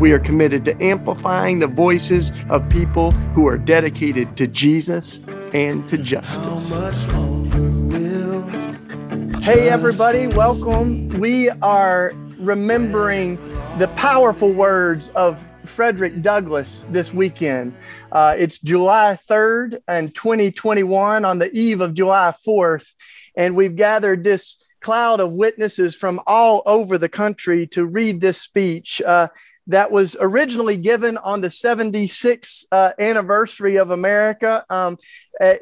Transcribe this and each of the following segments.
We are committed to amplifying the voices of people who are dedicated to Jesus and to justice. Hey, everybody, welcome. We are remembering the powerful words of Frederick Douglass this weekend. Uh, it's July 3rd and 2021 on the eve of July 4th, and we've gathered this cloud of witnesses from all over the country to read this speech. Uh, that was originally given on the 76th uh, anniversary of America um,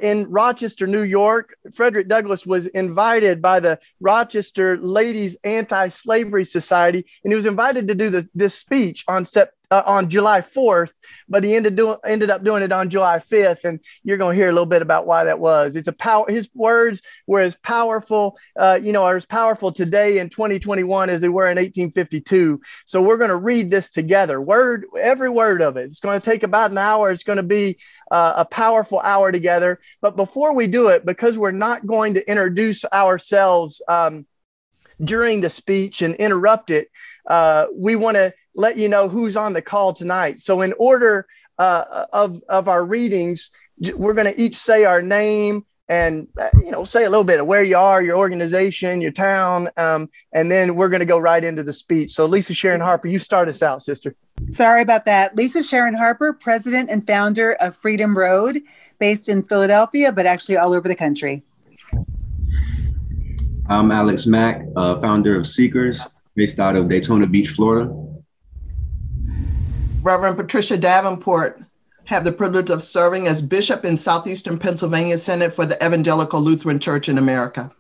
in Rochester, New York. Frederick Douglass was invited by the Rochester Ladies Anti Slavery Society, and he was invited to do the, this speech on September uh, on July 4th, but he ended doing ended up doing it on July 5th, and you're going to hear a little bit about why that was. It's a power. His words were as powerful, uh, you know, are as powerful today in 2021 as they were in 1852. So we're going to read this together, word every word of it. It's going to take about an hour. It's going to be uh, a powerful hour together. But before we do it, because we're not going to introduce ourselves. Um, during the speech and interrupt it, uh, we want to let you know who's on the call tonight. So, in order uh, of of our readings, we're going to each say our name and uh, you know say a little bit of where you are, your organization, your town, um, and then we're going to go right into the speech. So, Lisa Sharon Harper, you start us out, sister. Sorry about that. Lisa Sharon Harper, president and founder of Freedom Road, based in Philadelphia, but actually all over the country. I'm Alex Mack, uh, founder of Seekers, based out of Daytona Beach, Florida. Reverend Patricia Davenport, have the privilege of serving as bishop in Southeastern Pennsylvania Synod for the Evangelical Lutheran Church in America.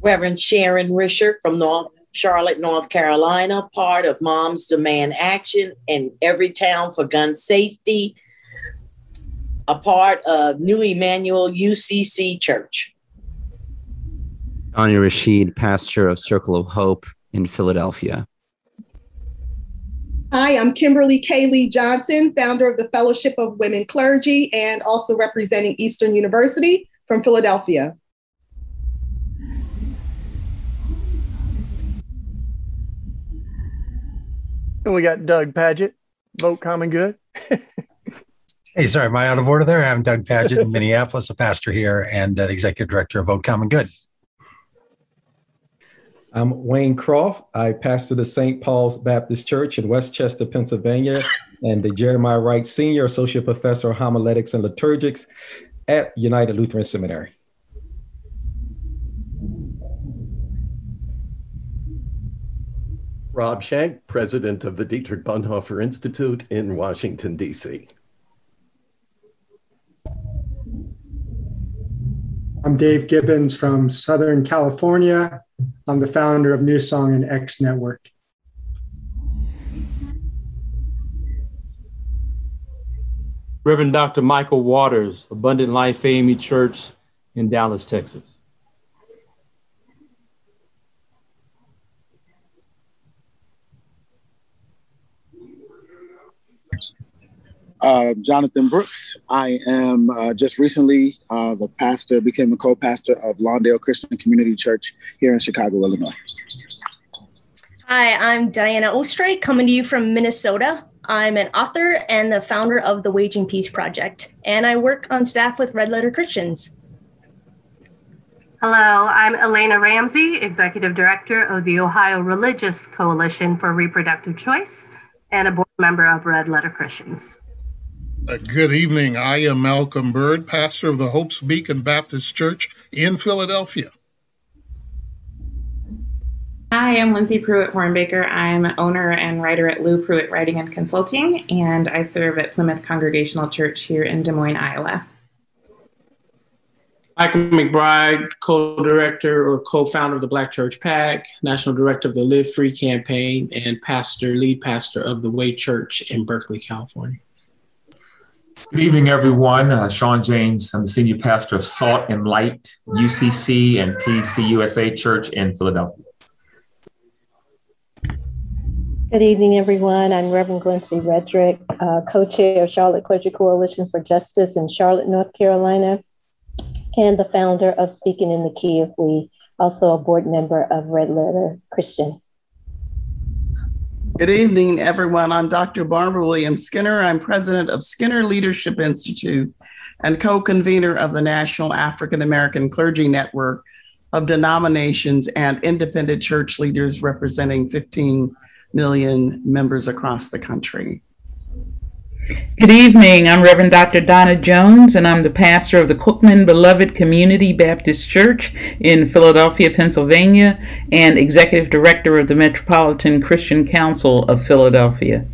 Reverend Sharon Risher from North Charlotte, North Carolina, part of Moms Demand Action in Everytown for Gun Safety, a part of New Emmanuel UCC Church. Anya Rashid, pastor of Circle of Hope in Philadelphia. Hi, I'm Kimberly Kaylee Johnson, founder of the Fellowship of Women Clergy and also representing Eastern University from Philadelphia. And we got Doug Pagitt, Vote Common Good. hey, sorry, am I out of order there? I'm Doug Pagitt in Minneapolis, a pastor here and uh, executive director of Vote Common Good. I'm Wayne Croft. I pastor the St. Paul's Baptist Church in West Chester, Pennsylvania, and the Jeremiah Wright Senior Associate Professor of Homiletics and Liturgics at United Lutheran Seminary. Rob Schenck, president of the Dietrich Bonhoeffer Institute in Washington, D.C. I'm Dave Gibbons from Southern California. I'm the founder of New Song and X Network. Reverend Dr. Michael Waters, Abundant Life AME Church in Dallas, Texas. Uh, Jonathan Brooks. I am uh, just recently uh, the pastor, became a co pastor of Lawndale Christian Community Church here in Chicago, Illinois. Hi, I'm Diana Oestreich, coming to you from Minnesota. I'm an author and the founder of the Waging Peace Project, and I work on staff with Red Letter Christians. Hello, I'm Elena Ramsey, Executive Director of the Ohio Religious Coalition for Reproductive Choice and a board member of Red Letter Christians. Uh, good evening. I am Malcolm Bird, pastor of the Hope's Beacon Baptist Church in Philadelphia. Hi, I'm Lindsay Pruitt Hornbaker. I'm owner and writer at Lou Pruitt Writing and Consulting, and I serve at Plymouth Congregational Church here in Des Moines, Iowa. Michael McBride, co-director or co-founder of the Black Church PAC, national director of the Live Free campaign, and pastor, lead pastor of the Way Church in Berkeley, California. Good evening, everyone. Uh, Sean James, I'm the senior pastor of Salt and Light, UCC and PCUSA Church in Philadelphia. Good evening, everyone. I'm Reverend Glency Redrick, uh, co-chair of Charlotte Clergy Coalition for Justice in Charlotte, North Carolina, and the founder of Speaking in the Key of We, also a board member of Red Letter Christian. Good evening, everyone. I'm Dr. Barbara Williams Skinner. I'm president of Skinner Leadership Institute and co convener of the National African American Clergy Network of denominations and independent church leaders representing 15 million members across the country. Good evening. I'm Reverend Dr. Donna Jones, and I'm the pastor of the Cookman Beloved Community Baptist Church in Philadelphia, Pennsylvania, and executive director of the Metropolitan Christian Council of Philadelphia.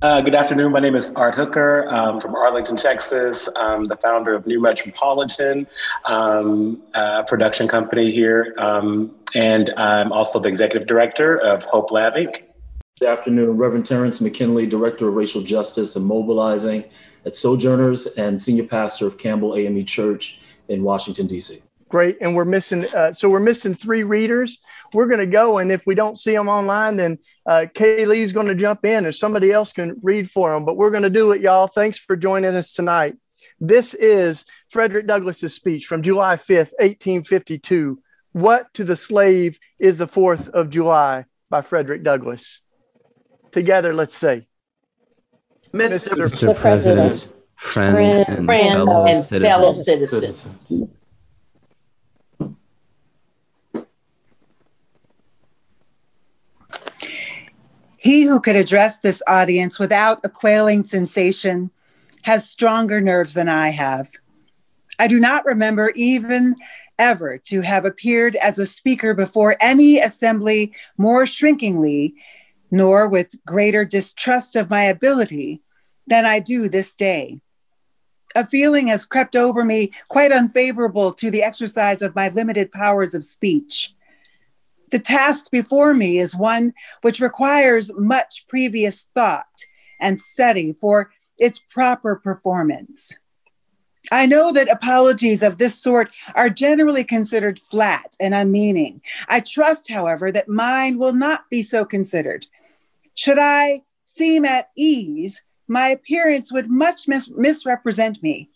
Uh, good afternoon. My name is Art Hooker um, from Arlington, Texas. I'm the founder of New Metropolitan um, production company here, um, and I'm also the executive director of Hope Lab Inc. Good afternoon, Reverend Terrence McKinley, Director of Racial Justice and Mobilizing at Sojourners and Senior Pastor of Campbell AME Church in Washington, D.C. Great. And we're missing, uh, so we're missing three readers. We're going to go, and if we don't see them online, then uh, Kaylee's going to jump in or somebody else can read for them. But we're going to do it, y'all. Thanks for joining us tonight. This is Frederick Douglass's speech from July 5th, 1852. What to the slave is the 4th of July by Frederick Douglass together, let's say. Mr. Mr. President, friends, and, friends fellow, and citizens. fellow citizens. He who could address this audience without a quailing sensation has stronger nerves than I have. I do not remember even ever to have appeared as a speaker before any assembly more shrinkingly, nor with greater distrust of my ability than I do this day. A feeling has crept over me quite unfavorable to the exercise of my limited powers of speech. The task before me is one which requires much previous thought and study for its proper performance. I know that apologies of this sort are generally considered flat and unmeaning. I trust, however, that mine will not be so considered. Should I seem at ease, my appearance would much mis- misrepresent me.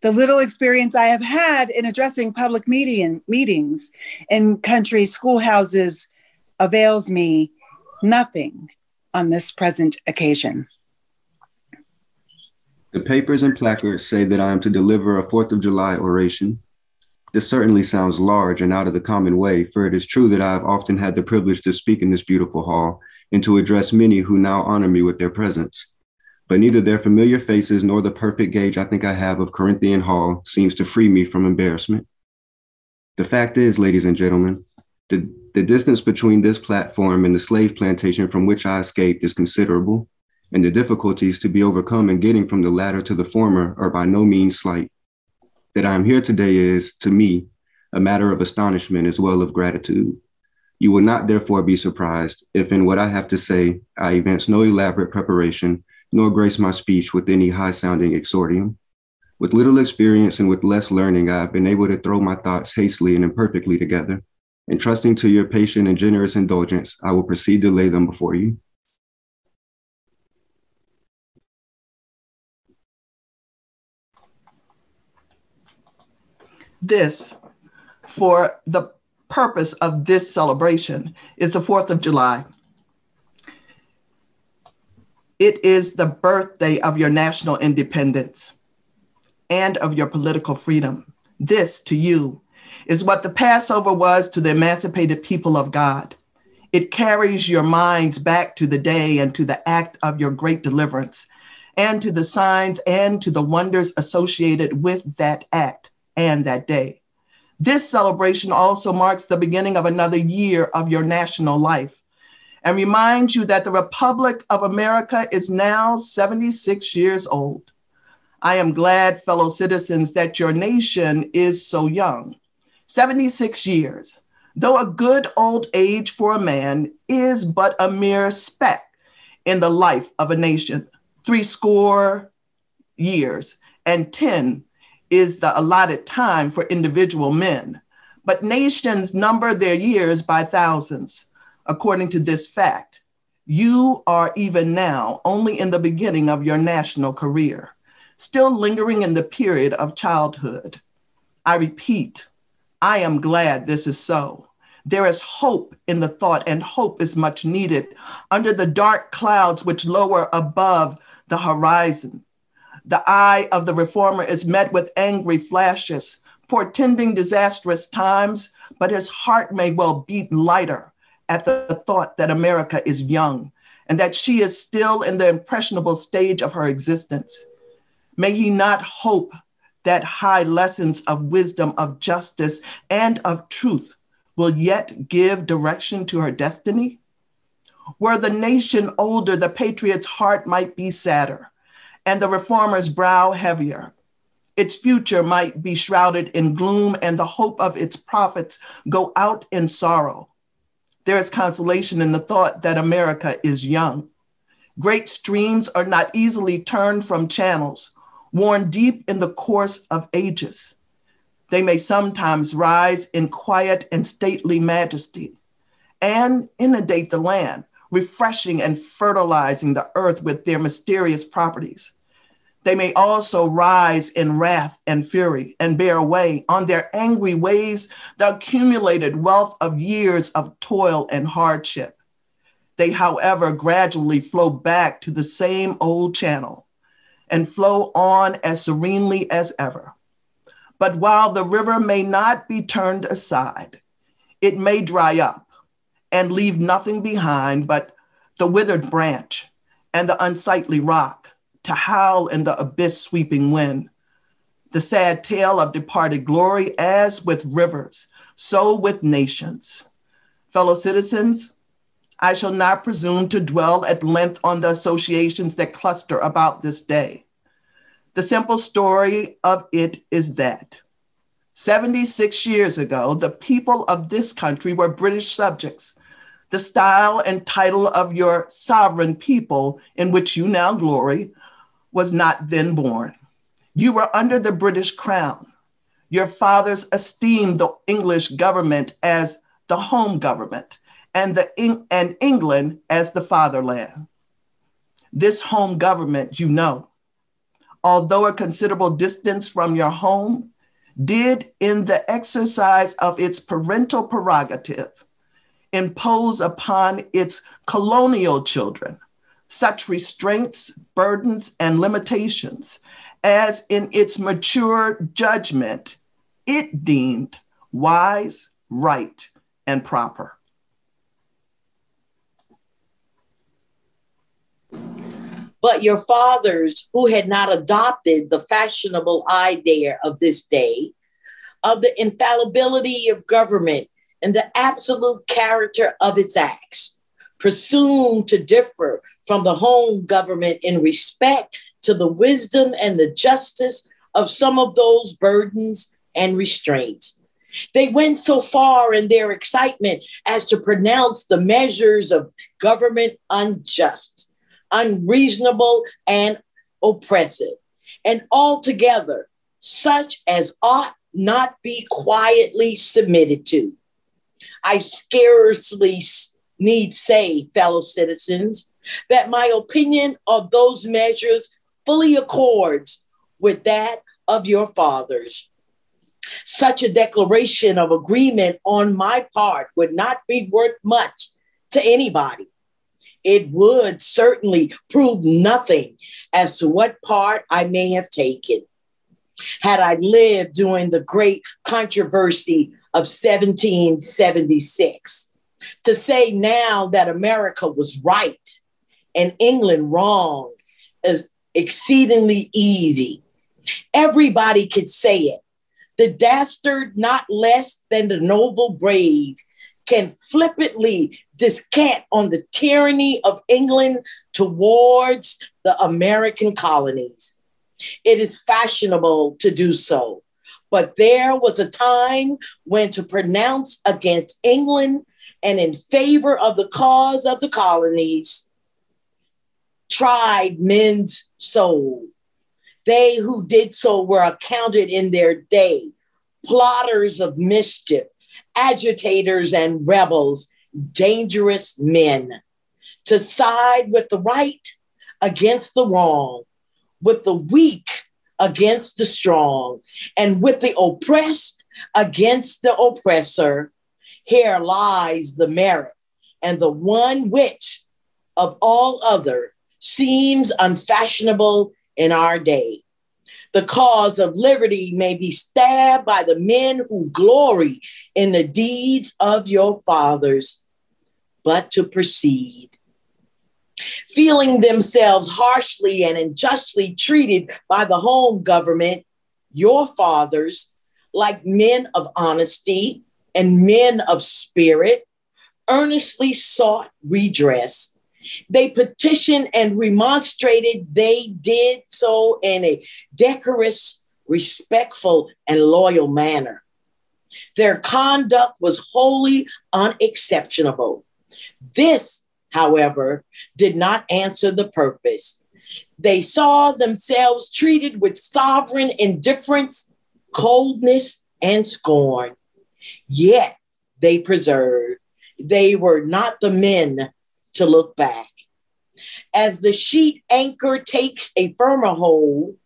The little experience I have had in addressing public median, meetings in country schoolhouses avails me nothing on this present occasion. The papers and placards say that I am to deliver a Fourth of July oration. This certainly sounds large and out of the common way, for it is true that I have often had the privilege to speak in this beautiful hall and to address many who now honor me with their presence. But neither their familiar faces nor the perfect gauge I think I have of Corinthian Hall seems to free me from embarrassment. The fact is, ladies and gentlemen, the, the distance between this platform and the slave plantation from which I escaped is considerable, and the difficulties to be overcome in getting from the latter to the former are by no means slight. That I am here today is, to me, a matter of astonishment as well as of gratitude. You will not therefore be surprised if in what I have to say, I evince no elaborate preparation, nor grace my speech with any high sounding exordium. With little experience and with less learning, I have been able to throw my thoughts hastily and imperfectly together. And trusting to your patient and generous indulgence, I will proceed to lay them before you. This, for the purpose of this celebration, is the 4th of July. It is the birthday of your national independence and of your political freedom. This, to you, is what the Passover was to the emancipated people of God. It carries your minds back to the day and to the act of your great deliverance, and to the signs and to the wonders associated with that act and that day. This celebration also marks the beginning of another year of your national life and reminds you that the Republic of America is now 76 years old. I am glad, fellow citizens, that your nation is so young 76 years. Though a good old age for a man is but a mere speck in the life of a nation, three score years and 10 is the allotted time for individual men. But nations number their years by thousands. According to this fact, you are even now only in the beginning of your national career, still lingering in the period of childhood. I repeat, I am glad this is so. There is hope in the thought, and hope is much needed under the dark clouds which lower above the horizon. The eye of the reformer is met with angry flashes, portending disastrous times, but his heart may well beat lighter at the thought that America is young and that she is still in the impressionable stage of her existence. May he not hope that high lessons of wisdom, of justice, and of truth will yet give direction to her destiny? Were the nation older, the patriot's heart might be sadder, and the reformer's brow heavier. Its future might be shrouded in gloom, and the hope of its prophets go out in sorrow. There is consolation in the thought that America is young. Great streams are not easily turned from channels worn deep in the course of ages. They may sometimes rise in quiet and stately majesty and inundate the land, refreshing and fertilizing the earth with their mysterious properties. They may also rise in wrath and fury and bear away on their angry waves the accumulated wealth of years of toil and hardship. They, however, gradually flow back to the same old channel and flow on as serenely as ever. But while the river may not be turned aside, it may dry up and leave nothing behind but the withered branch and the unsightly rock to howl in the abyss sweeping wind. The sad tale of departed glory, as with rivers, so with nations. Fellow citizens, I shall not presume to dwell at length on the associations that cluster about this day. The simple story of it is that 76 years ago, the people of this country were British subjects. The style and title of your sovereign people, in which you now glory, was not then born. You were under the British crown. Your fathers esteemed the English government as the home government and, the, and England as the fatherland. This home government, you know, although a considerable distance from your home, did in the exercise of its parental prerogative impose upon its colonial children such restraints, burdens, and limitations as in its mature judgment it deemed wise, right, and proper. But your fathers, who had not adopted the fashionable idea of this day, of the infallibility of government and the absolute character of its acts, presumed to differ from the home government in respect to the wisdom and the justice of some of those burdens and restraints. They went so far in their excitement as to pronounce the measures of government unjust, unreasonable, and oppressive, and altogether such as ought not be quietly submitted to. I scarcely need say, fellow citizens, that my opinion of those measures fully accords with that of your fathers. Such a declaration of agreement on my part would not be worth much to anybody. It would certainly prove nothing as to what part I may have taken. Had I lived during the great controversy of 1776, to say now that America was right and England wrong is exceedingly easy. Everybody could say it. The dastard, not less than the noble brave, can flippantly descant on the tyranny of England towards the American colonies. It is fashionable to do so. But there was a time when to pronounce against England and in favor of the cause of the colonies tried men's soul. They who did so were accounted in their day plotters of mischief, agitators and rebels, dangerous men. To side with the right against the wrong, with the weak against the strong, and with the oppressed against the oppressor, here lies the merit, and the one which of all other seems unfashionable in our day. The cause of liberty may be stabbed by the men who glory in the deeds of your fathers, but to proceed. Feeling themselves harshly and unjustly treated by the home government, your fathers, like men of honesty and men of spirit, earnestly sought redress they petitioned and remonstrated. They did so in a decorous, respectful, and loyal manner. Their conduct was wholly unexceptionable. This, however, did not answer the purpose. They saw themselves treated with sovereign indifference, coldness, and scorn. Yet they preserved. They were not the men to look back. As the sheet anchor takes a firmer hold,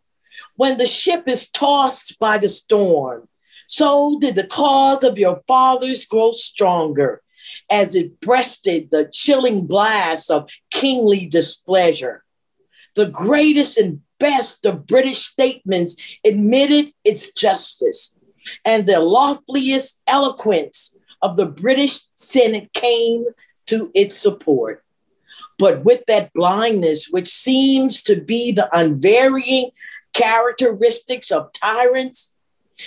when the ship is tossed by the storm, so did the cause of your fathers grow stronger as it breasted the chilling blast of kingly displeasure. The greatest and best of British statements admitted its justice, and the loftiest eloquence of the British Senate came to its support. But with that blindness, which seems to be the unvarying characteristics of tyrants,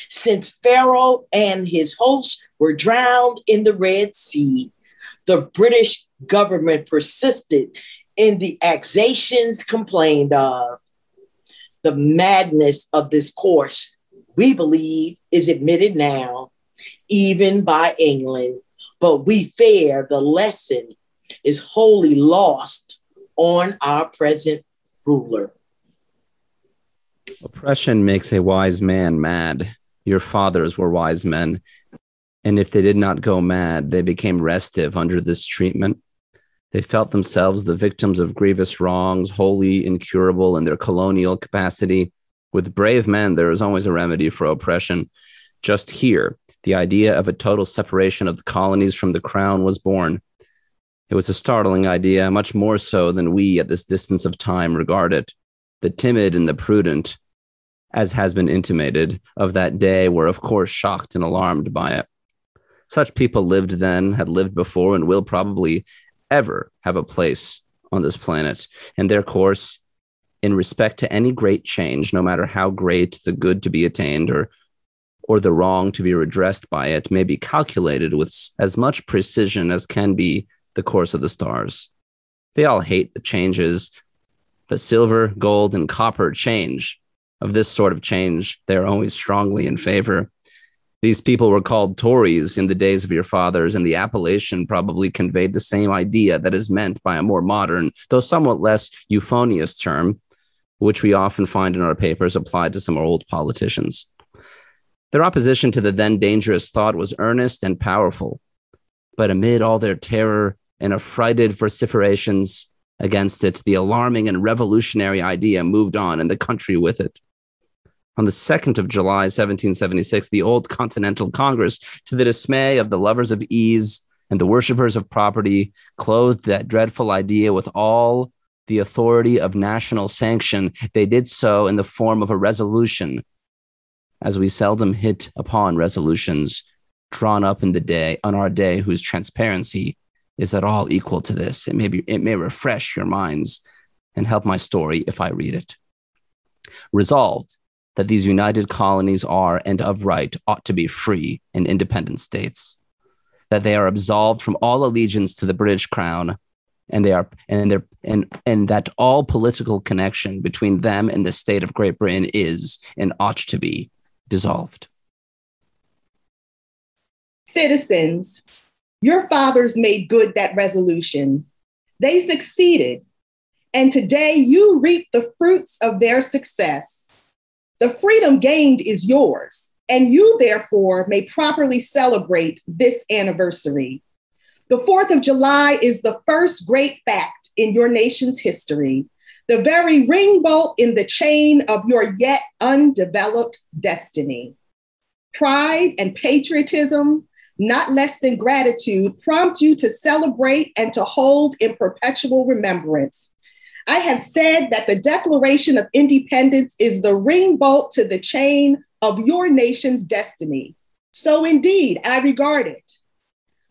since Pharaoh and his hosts were drowned in the Red Sea, the British government persisted in the accusations complained of. The madness of this course, we believe, is admitted now, even by England, but we fear the lesson is wholly lost on our present ruler. Oppression makes a wise man mad. Your fathers were wise men. And if they did not go mad, they became restive under this treatment. They felt themselves the victims of grievous wrongs, wholly incurable in their colonial capacity. With brave men, there is always a remedy for oppression. Just here, the idea of a total separation of the colonies from the crown was born. It was a startling idea, much more so than we at this distance of time regard it. The timid and the prudent, as has been intimated, of that day were, of course, shocked and alarmed by it. Such people lived then, had lived before, and will probably ever have a place on this planet. And their course, in respect to any great change, no matter how great the good to be attained or or the wrong to be redressed by it may be calculated with as much precision as can be the course of the stars. They all hate the changes, but silver, gold, and copper change. Of this sort of change, they're always strongly in favor. These people were called Tories in the days of your fathers, and the appellation probably conveyed the same idea that is meant by a more modern, though somewhat less euphonious term, which we often find in our papers applied to some old politicians. Their opposition to the then dangerous thought was earnest and powerful. But amid all their terror and affrighted vociferations against it, the alarming and revolutionary idea moved on, and the country with it. On the 2nd of July, 1776, the Old Continental Congress, to the dismay of the lovers of ease and the worshippers of property, clothed that dreadful idea with all the authority of national sanction. They did so in the form of a resolution, as we seldom hit upon resolutions drawn up in the day on our day whose transparency is at all equal to this. It may be, it may refresh your minds and help my story if I read it. Resolved that these united colonies are and of right ought to be free and independent states, that they are absolved from all allegiance to the British crown, and they are and they're and and that all political connection between them and the state of Great Britain is and ought to be dissolved. Citizens, your fathers made good that resolution. They succeeded, and today you reap the fruits of their success. The freedom gained is yours, and you therefore may properly celebrate this anniversary. The 4th of July is the first great fact in your nation's history, the very ring bolt in the chain of your yet undeveloped destiny. Pride and patriotism, not less than gratitude, prompt you to celebrate and to hold in perpetual remembrance. I have said that the Declaration of Independence is the ring bolt to the chain of your nation's destiny. So indeed, I regard it.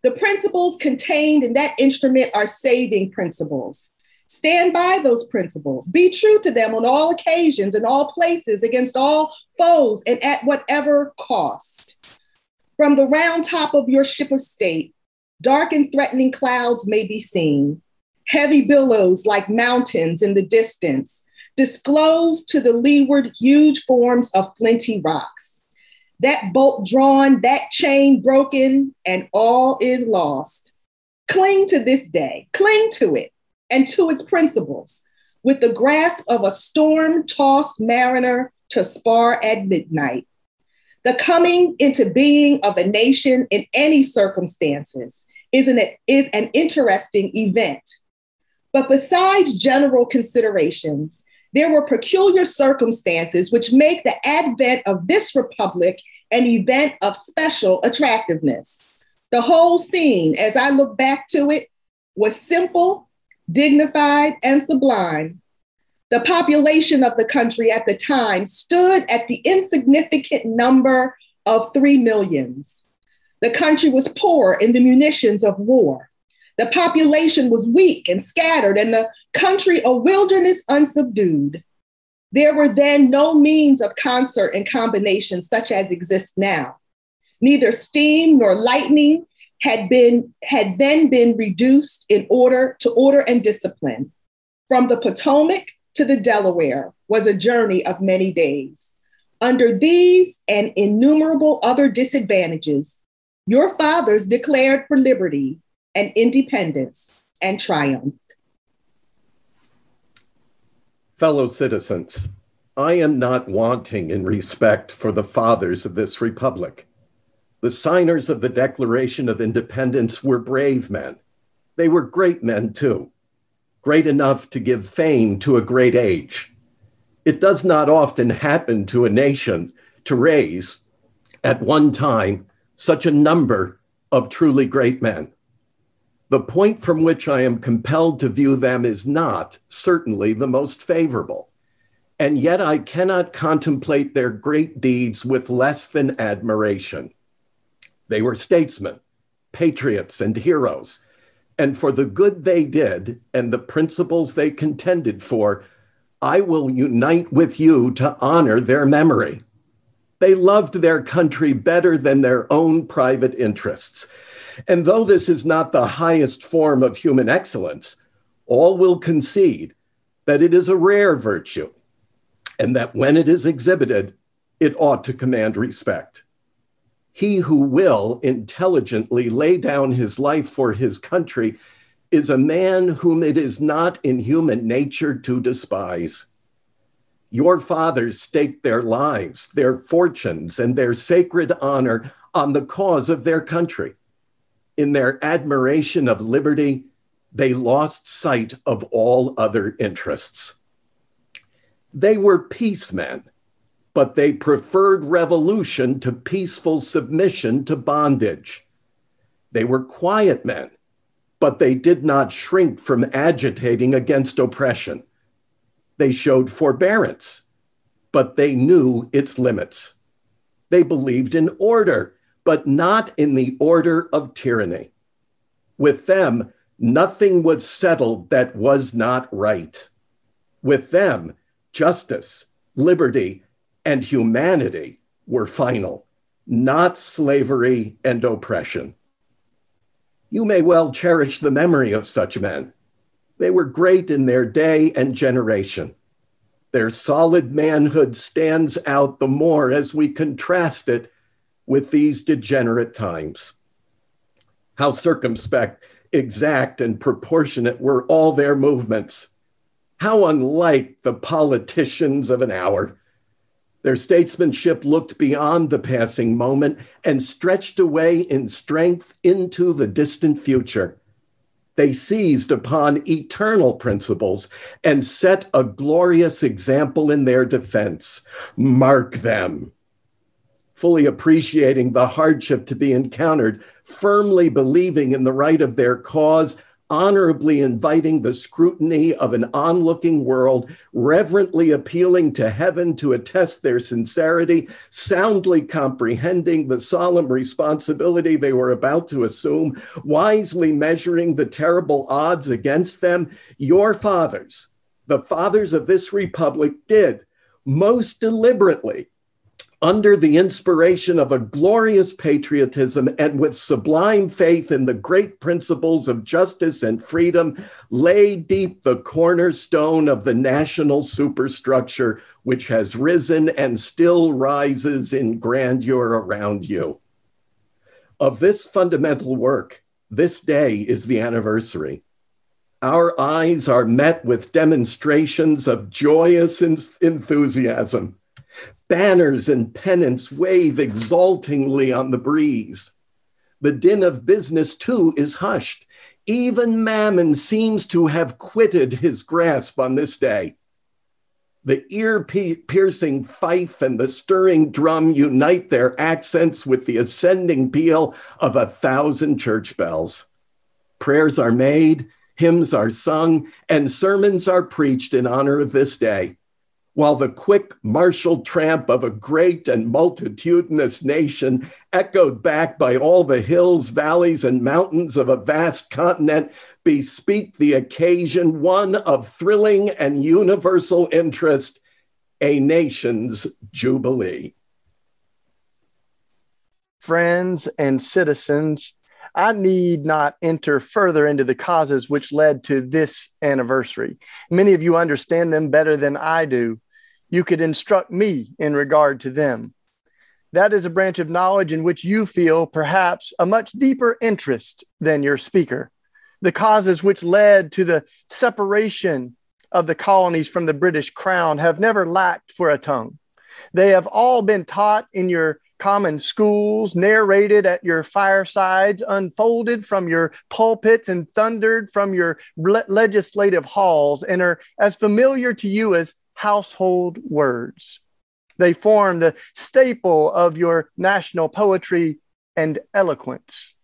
The principles contained in that instrument are saving principles. Stand by those principles. Be true to them on all occasions, in all places, against all foes, and at whatever cost. From the round top of your ship of state, dark and threatening clouds may be seen, heavy billows like mountains in the distance, disclose to the leeward huge forms of flinty rocks. That bolt drawn, that chain broken, and all is lost. Cling to this day, cling to it and to its principles with the grasp of a storm tossed mariner to spar at midnight. The coming into being of a nation in any circumstances is an, is an interesting event. But besides general considerations, there were peculiar circumstances which make the advent of this republic an event of special attractiveness. The whole scene, as I look back to it, was simple, dignified, and sublime. The population of the country at the time stood at the insignificant number of three millions. The country was poor in the munitions of war. The population was weak and scattered, and the country a wilderness unsubdued. There were then no means of concert and combination such as exist now. Neither steam nor lightning had been had then been reduced in order to order and discipline. From the Potomac to the Delaware was a journey of many days. Under these and innumerable other disadvantages, your fathers declared for liberty and independence and triumph. Fellow citizens, I am not wanting in respect for the fathers of this republic. The signers of the Declaration of Independence were brave men. They were great men, too, great enough to give fame to a great age. It does not often happen to a nation to raise, at one time, such a number of truly great men. The point from which I am compelled to view them is not, certainly, the most favorable. And yet I cannot contemplate their great deeds with less than admiration. They were statesmen, patriots, and heroes. And for the good they did and the principles they contended for, I will unite with you to honor their memory. They loved their country better than their own private interests and though this is not the highest form of human excellence, all will concede that it is a rare virtue and that when it is exhibited, it ought to command respect. He who will intelligently lay down his life for his country is a man whom it is not in human nature to despise. Your fathers staked their lives, their fortunes, and their sacred honor on the cause of their country in their admiration of liberty, they lost sight of all other interests. They were peacemen, but they preferred revolution to peaceful submission to bondage. They were quiet men, but they did not shrink from agitating against oppression. They showed forbearance, but they knew its limits. They believed in order, but not in the order of tyranny. With them, nothing was settled that was not right. With them, justice, liberty, and humanity were final, not slavery and oppression. You may well cherish the memory of such men. They were great in their day and generation. Their solid manhood stands out the more as we contrast it with these degenerate times. How circumspect, exact, and proportionate were all their movements. How unlike the politicians of an hour. Their statesmanship looked beyond the passing moment and stretched away in strength into the distant future. They seized upon eternal principles and set a glorious example in their defense. Mark them. Fully appreciating the hardship to be encountered, firmly believing in the right of their cause, honorably inviting the scrutiny of an onlooking world, reverently appealing to heaven to attest their sincerity, soundly comprehending the solemn responsibility they were about to assume, wisely measuring the terrible odds against them, your fathers, the fathers of this republic, did most deliberately under the inspiration of a glorious patriotism and with sublime faith in the great principles of justice and freedom, lay deep the cornerstone of the national superstructure which has risen and still rises in grandeur around you. Of this fundamental work, this day is the anniversary. Our eyes are met with demonstrations of joyous enthusiasm Banners and pennants wave exultingly on the breeze. The din of business, too, is hushed. Even Mammon seems to have quitted his grasp on this day. The ear piercing fife and the stirring drum unite their accents with the ascending peal of a thousand church bells. Prayers are made, hymns are sung, and sermons are preached in honor of this day while the quick martial tramp of a great and multitudinous nation, echoed back by all the hills, valleys, and mountains of a vast continent, bespeak the occasion one of thrilling and universal interest, a nation's jubilee. Friends and citizens, I need not enter further into the causes which led to this anniversary. Many of you understand them better than I do you could instruct me in regard to them. That is a branch of knowledge in which you feel perhaps a much deeper interest than your speaker. The causes which led to the separation of the colonies from the British crown have never lacked for a tongue. They have all been taught in your common schools, narrated at your firesides, unfolded from your pulpits, and thundered from your legislative halls, and are as familiar to you as household words. They form the staple of your national poetry and eloquence.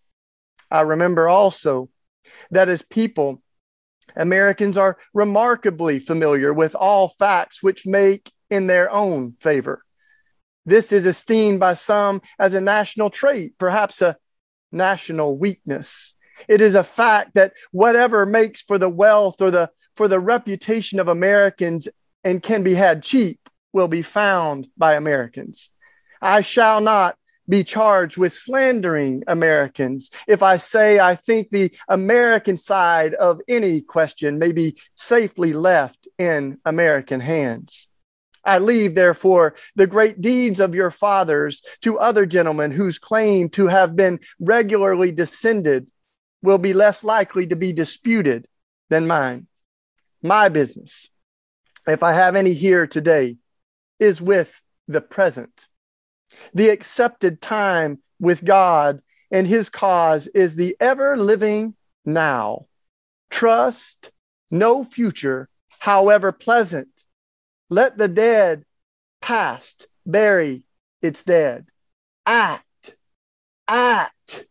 I remember also that as people, Americans are remarkably familiar with all facts which make in their own favor. This is esteemed by some as a national trait, perhaps a national weakness. It is a fact that whatever makes for the wealth or the for the reputation of Americans and can be had cheap will be found by Americans. I shall not be charged with slandering Americans if I say I think the American side of any question may be safely left in American hands. I leave, therefore, the great deeds of your fathers to other gentlemen whose claim to have been regularly descended will be less likely to be disputed than mine. My business if I have any here today, is with the present. The accepted time with God and his cause is the ever living now. Trust no future, however pleasant. Let the dead past bury its dead. Act, act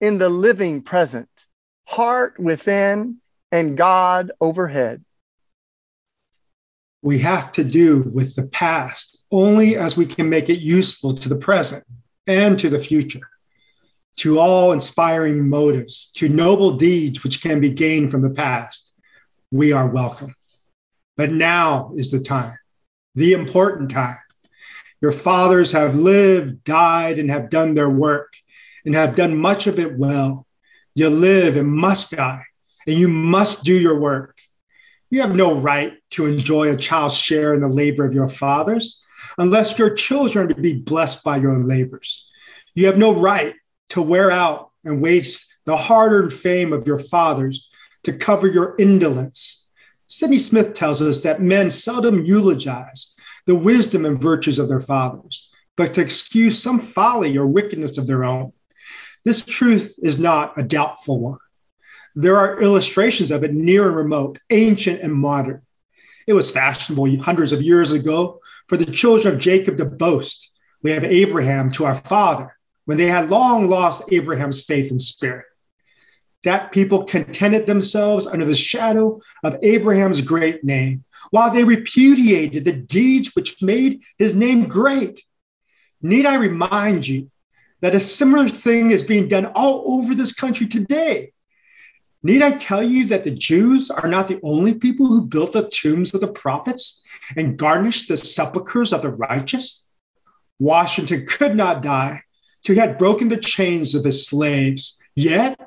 in the living present, heart within and God overhead we have to do with the past only as we can make it useful to the present and to the future, to all inspiring motives, to noble deeds which can be gained from the past. We are welcome. But now is the time, the important time. Your fathers have lived, died, and have done their work, and have done much of it well. You live and must die, and you must do your work. You have no right to enjoy a child's share in the labor of your fathers unless your children be blessed by your labors. You have no right to wear out and waste the hard earned fame of your fathers to cover your indolence. Sydney Smith tells us that men seldom eulogize the wisdom and virtues of their fathers, but to excuse some folly or wickedness of their own. This truth is not a doubtful one. There are illustrations of it near and remote, ancient and modern. It was fashionable hundreds of years ago for the children of Jacob to boast. We have Abraham to our father when they had long lost Abraham's faith and spirit. That people contented themselves under the shadow of Abraham's great name, while they repudiated the deeds which made his name great. Need I remind you that a similar thing is being done all over this country today? Need I tell you that the Jews are not the only people who built the tombs of the prophets and garnished the sepulchres of the righteous? Washington could not die till he had broken the chains of his slaves. Yet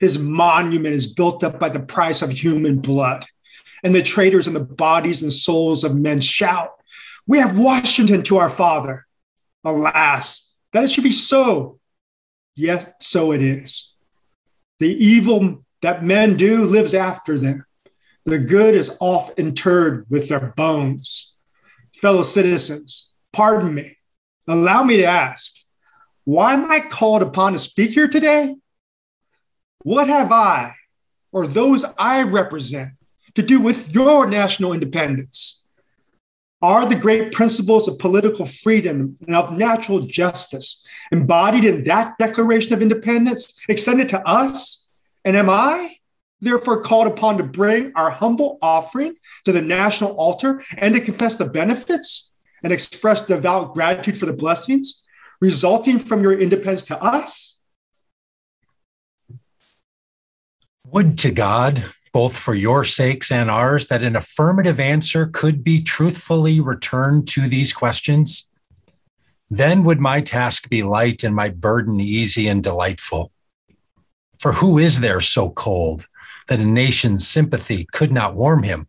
his monument is built up by the price of human blood. And the traitors in the bodies and souls of men shout, We have Washington to our father. Alas, that it should be so. Yet so it is. The evil that men do lives after them. The good is oft interred with their bones. Fellow citizens, pardon me. Allow me to ask, why am I called upon to speak here today? What have I, or those I represent, to do with your national independence? Are the great principles of political freedom and of natural justice embodied in that Declaration of Independence extended to us? And am I therefore called upon to bring our humble offering to the national altar and to confess the benefits and express devout gratitude for the blessings resulting from your independence to us? Would to God, both for your sakes and ours, that an affirmative answer could be truthfully returned to these questions. Then would my task be light and my burden easy and delightful. For who is there so cold that a nation's sympathy could not warm him?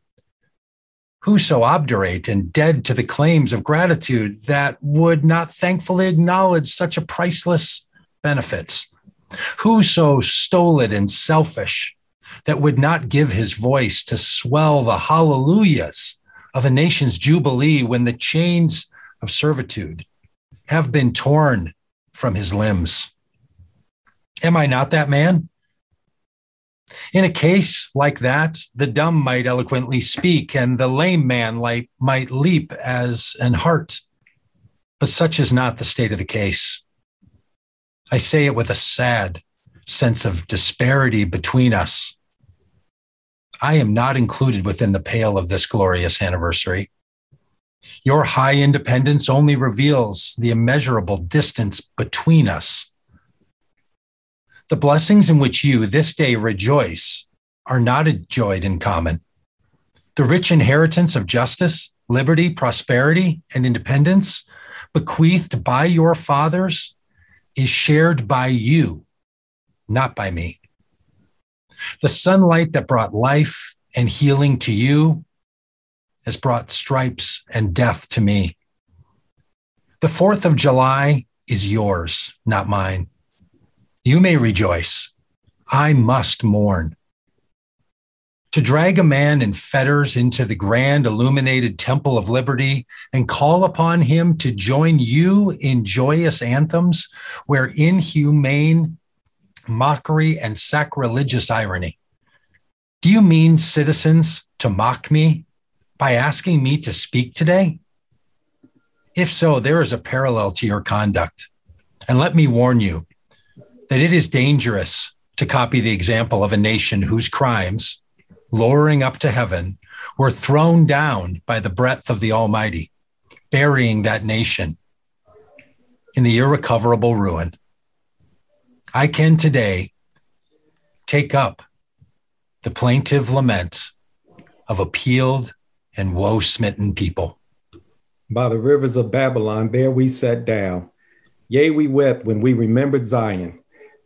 Who so obdurate and dead to the claims of gratitude that would not thankfully acknowledge such a priceless benefits? Who so stolid and selfish that would not give his voice to swell the hallelujahs of a nation's jubilee when the chains of servitude have been torn from his limbs? Am I not that man? In a case like that, the dumb might eloquently speak, and the lame man might leap as an hart. But such is not the state of the case. I say it with a sad sense of disparity between us. I am not included within the pale of this glorious anniversary. Your high independence only reveals the immeasurable distance between us. The blessings in which you this day rejoice are not enjoyed in common. The rich inheritance of justice, liberty, prosperity, and independence bequeathed by your fathers is shared by you, not by me. The sunlight that brought life and healing to you has brought stripes and death to me. The 4th of July is yours, not mine. You may rejoice. I must mourn. To drag a man in fetters into the grand illuminated temple of liberty and call upon him to join you in joyous anthems where inhumane mockery and sacrilegious irony. Do you mean, citizens, to mock me by asking me to speak today? If so, there is a parallel to your conduct. And let me warn you that it is dangerous to copy the example of a nation whose crimes, lowering up to heaven, were thrown down by the breath of the Almighty, burying that nation in the irrecoverable ruin. I can today take up the plaintive lament of appealed and woe smitten people. By the rivers of Babylon, there we sat down. Yea, we wept when we remembered Zion.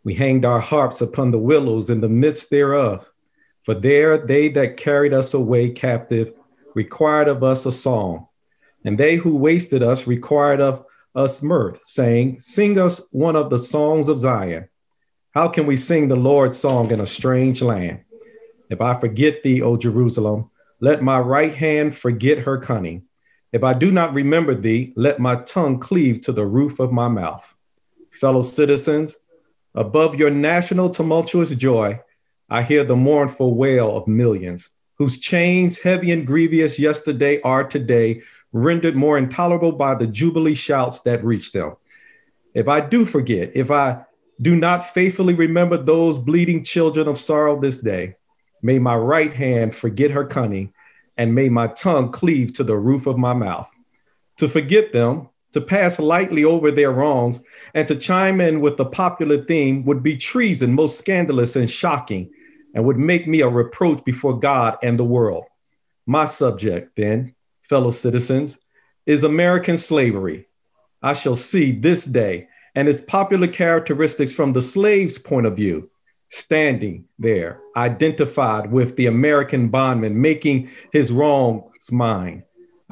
We hanged our harps upon the willows in the midst thereof. For there they that carried us away captive required of us a song, and they who wasted us required of us mirth, saying, Sing us one of the songs of Zion. How can we sing the Lord's song in a strange land? If I forget thee, O Jerusalem, let my right hand forget her cunning. If I do not remember thee, let my tongue cleave to the roof of my mouth. Fellow citizens, above your national tumultuous joy, I hear the mournful wail of millions, whose chains, heavy and grievous yesterday, are today rendered more intolerable by the jubilee shouts that reach them. If I do forget, if I do not faithfully remember those bleeding children of sorrow this day, may my right hand forget her cunning, and may my tongue cleave to the roof of my mouth. To forget them, to pass lightly over their wrongs, and to chime in with the popular theme would be treason, most scandalous and shocking, and would make me a reproach before God and the world. My subject, then, fellow citizens, is American slavery. I shall see this day and its popular characteristics from the slave's point of view, standing there, identified with the American bondman, making his wrongs mine.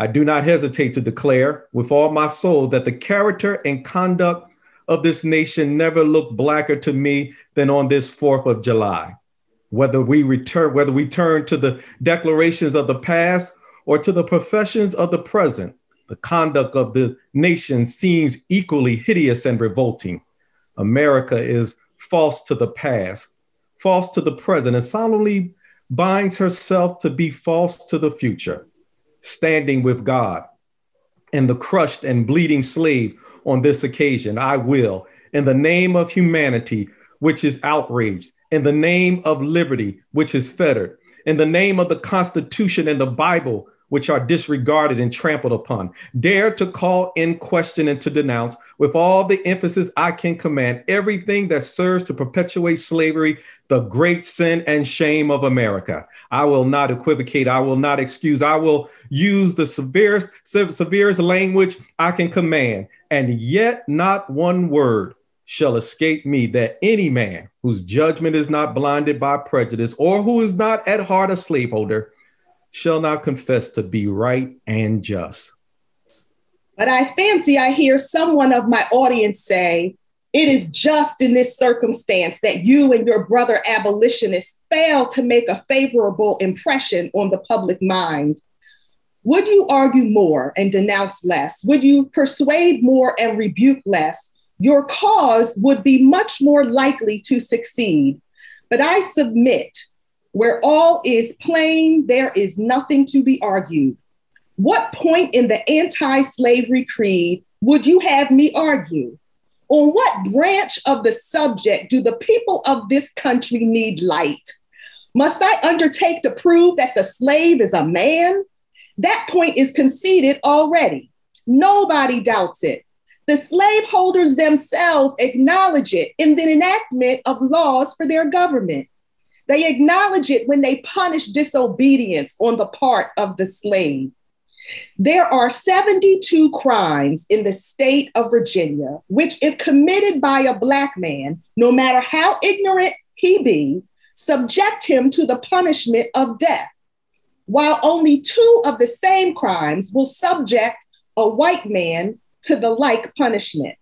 I do not hesitate to declare with all my soul that the character and conduct of this nation never looked blacker to me than on this 4th of July. Whether we return, whether we turn to the declarations of the past or to the professions of the present, the conduct of the nation seems equally hideous and revolting. America is false to the past, false to the present, and solemnly binds herself to be false to the future, standing with God and the crushed and bleeding slave on this occasion. I will, in the name of humanity, which is outraged, in the name of liberty, which is fettered, in the name of the Constitution and the Bible, which are disregarded and trampled upon. Dare to call in question and to denounce with all the emphasis I can command everything that serves to perpetuate slavery, the great sin and shame of America. I will not equivocate. I will not excuse. I will use the severest, severest language I can command. And yet, not one word shall escape me that any man whose judgment is not blinded by prejudice or who is not at heart a slaveholder shall not confess to be right and just. But I fancy I hear someone of my audience say, it is just in this circumstance that you and your brother abolitionists fail to make a favorable impression on the public mind. Would you argue more and denounce less? Would you persuade more and rebuke less? Your cause would be much more likely to succeed. But I submit where all is plain, there is nothing to be argued. What point in the anti slavery creed would you have me argue? On what branch of the subject do the people of this country need light? Must I undertake to prove that the slave is a man? That point is conceded already. Nobody doubts it. The slaveholders themselves acknowledge it in the enactment of laws for their government. They acknowledge it when they punish disobedience on the part of the slave. There are 72 crimes in the state of Virginia, which, if committed by a Black man, no matter how ignorant he be, subject him to the punishment of death, while only two of the same crimes will subject a white man to the like punishment.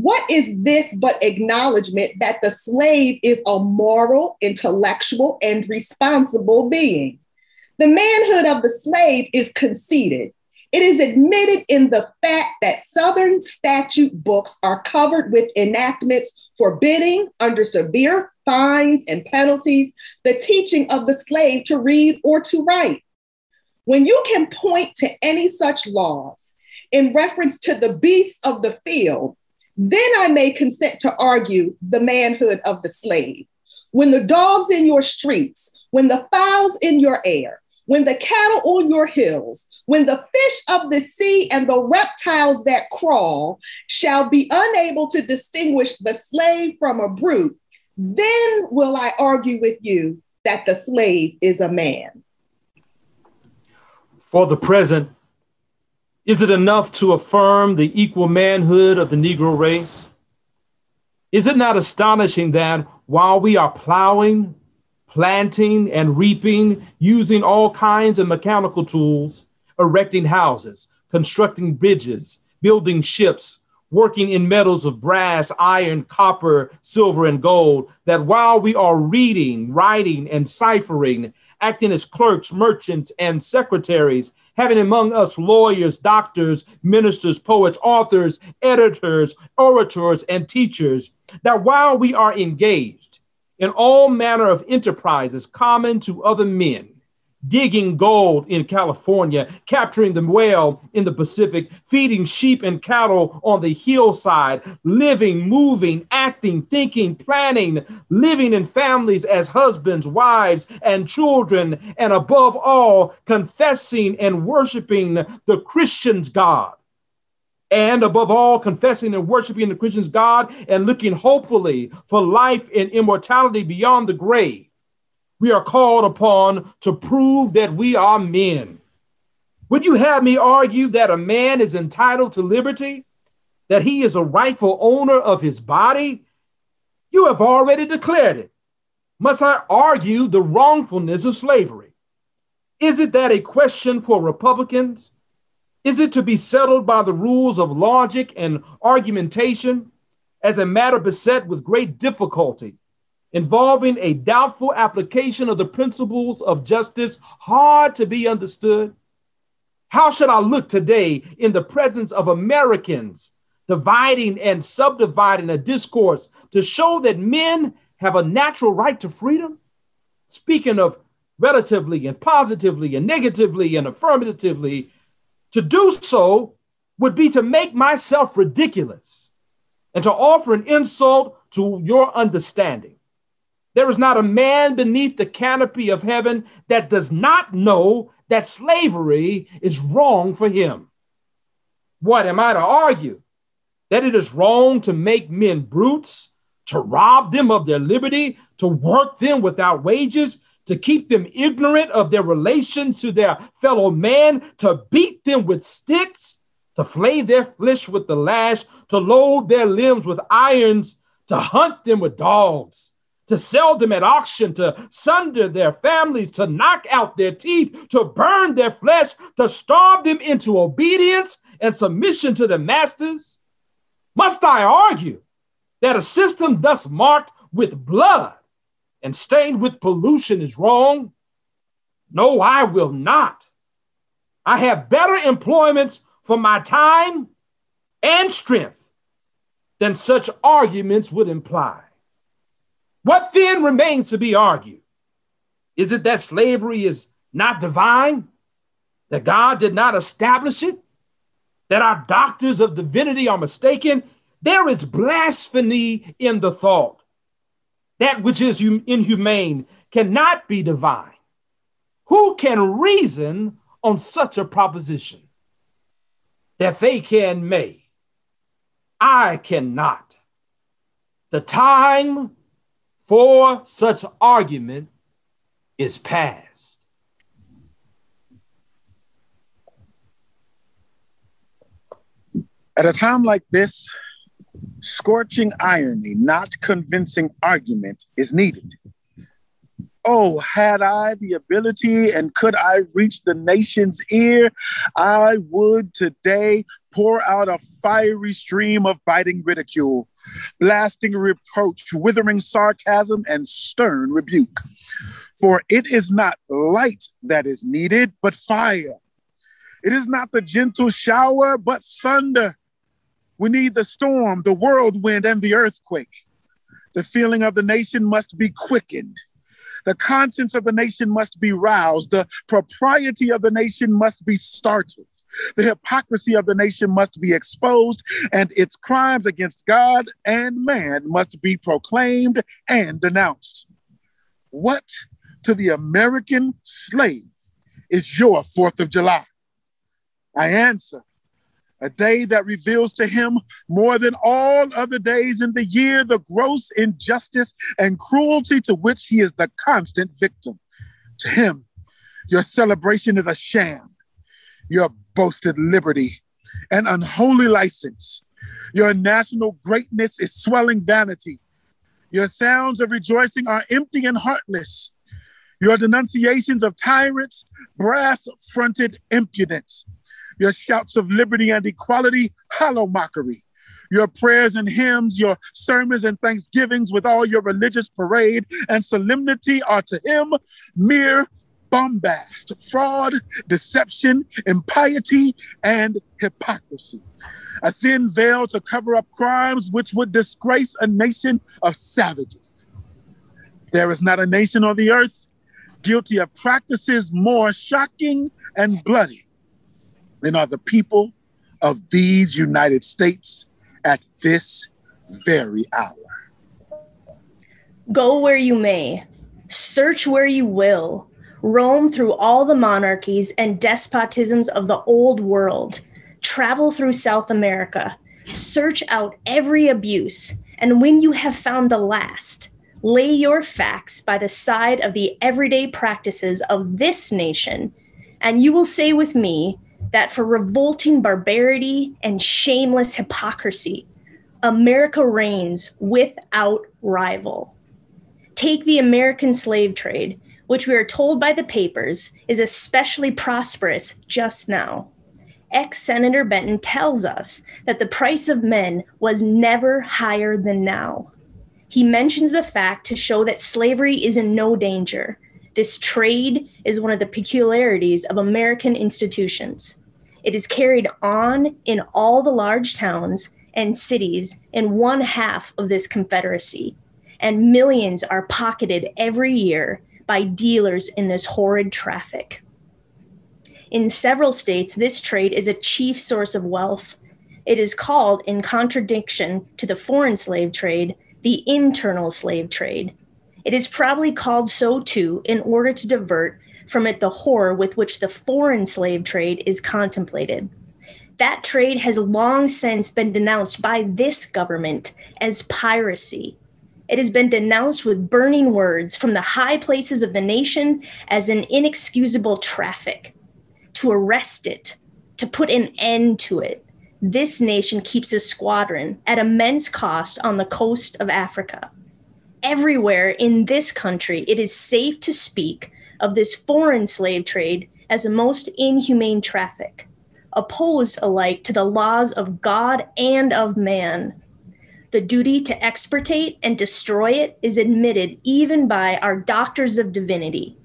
What is this but acknowledgement that the slave is a moral, intellectual, and responsible being? The manhood of the slave is conceded. It is admitted in the fact that Southern statute books are covered with enactments forbidding, under severe fines and penalties, the teaching of the slave to read or to write. When you can point to any such laws in reference to the beasts of the field, then I may consent to argue the manhood of the slave. When the dogs in your streets, when the fowls in your air, when the cattle on your hills, when the fish of the sea and the reptiles that crawl shall be unable to distinguish the slave from a brute, then will I argue with you that the slave is a man. For the present, is it enough to affirm the equal manhood of the Negro race? Is it not astonishing that while we are plowing, planting and reaping, using all kinds of mechanical tools, erecting houses, constructing bridges, building ships, working in metals of brass, iron, copper, silver, and gold, that while we are reading, writing, and ciphering, acting as clerks, merchants, and secretaries, having among us lawyers, doctors, ministers, poets, authors, editors, orators, and teachers, that while we are engaged in all manner of enterprises common to other men, digging gold in California, capturing the whale in the Pacific, feeding sheep and cattle on the hillside, living, moving, acting, thinking, planning, living in families as husbands, wives, and children, and above all, confessing and worshiping the Christian's God. And above all, confessing and worshiping the Christian's God and looking hopefully for life and immortality beyond the grave we are called upon to prove that we are men. Would you have me argue that a man is entitled to liberty, that he is a rightful owner of his body? You have already declared it. Must I argue the wrongfulness of slavery? Is it that a question for Republicans? Is it to be settled by the rules of logic and argumentation as a matter beset with great difficulty involving a doubtful application of the principles of justice hard to be understood? How should I look today in the presence of Americans dividing and subdividing a discourse to show that men have a natural right to freedom? Speaking of relatively and positively and negatively and affirmatively, to do so would be to make myself ridiculous and to offer an insult to your understanding. There is not a man beneath the canopy of heaven that does not know that slavery is wrong for him. What am I to argue? That it is wrong to make men brutes, to rob them of their liberty, to work them without wages, to keep them ignorant of their relations to their fellow man, to beat them with sticks, to flay their flesh with the lash, to load their limbs with irons, to hunt them with dogs to sell them at auction, to sunder their families, to knock out their teeth, to burn their flesh, to starve them into obedience and submission to their masters? Must I argue that a system thus marked with blood and stained with pollution is wrong? No, I will not. I have better employments for my time and strength than such arguments would imply. What then remains to be argued? Is it that slavery is not divine? That God did not establish it? That our doctors of divinity are mistaken? There is blasphemy in the thought. That which is inhumane cannot be divine. Who can reason on such a proposition? That they can may. I cannot. The time for such argument is past. At a time like this, scorching irony, not convincing argument is needed. Oh, had I the ability and could I reach the nation's ear, I would today pour out a fiery stream of biting ridicule blasting reproach, withering sarcasm, and stern rebuke. For it is not light that is needed, but fire. It is not the gentle shower, but thunder. We need the storm, the whirlwind, and the earthquake. The feeling of the nation must be quickened. The conscience of the nation must be roused. The propriety of the nation must be startled. The hypocrisy of the nation must be exposed, and its crimes against God and man must be proclaimed and denounced. What to the American slave is your Fourth of July? I answer, a day that reveals to him more than all other days in the year the gross injustice and cruelty to which he is the constant victim. To him, your celebration is a sham. Your boasted liberty and unholy license. Your national greatness is swelling vanity. Your sounds of rejoicing are empty and heartless. Your denunciations of tyrants, brass fronted impudence. Your shouts of liberty and equality, hollow mockery. Your prayers and hymns, your sermons and thanksgivings with all your religious parade and solemnity are to him mere bombast, fraud, deception, impiety, and hypocrisy. A thin veil to cover up crimes which would disgrace a nation of savages. There is not a nation on the earth guilty of practices more shocking and bloody than are the people of these United States at this very hour. Go where you may, search where you will, roam through all the monarchies and despotisms of the old world, travel through South America, search out every abuse, and when you have found the last, lay your facts by the side of the everyday practices of this nation, and you will say with me that for revolting barbarity and shameless hypocrisy, America reigns without rival. Take the American slave trade, which we are told by the papers is especially prosperous just now. Ex Senator Benton tells us that the price of men was never higher than now. He mentions the fact to show that slavery is in no danger. This trade is one of the peculiarities of American institutions. It is carried on in all the large towns and cities in one half of this confederacy, and millions are pocketed every year by dealers in this horrid traffic. In several states, this trade is a chief source of wealth. It is called, in contradiction to the foreign slave trade, the internal slave trade. It is probably called so too in order to divert from it the horror with which the foreign slave trade is contemplated. That trade has long since been denounced by this government as piracy. It has been denounced with burning words from the high places of the nation as an inexcusable traffic. To arrest it, to put an end to it, this nation keeps a squadron at immense cost on the coast of Africa. Everywhere in this country, it is safe to speak of this foreign slave trade as a most inhumane traffic, opposed alike to the laws of God and of man. The duty to extirpate and destroy it is admitted even by our doctors of divinity.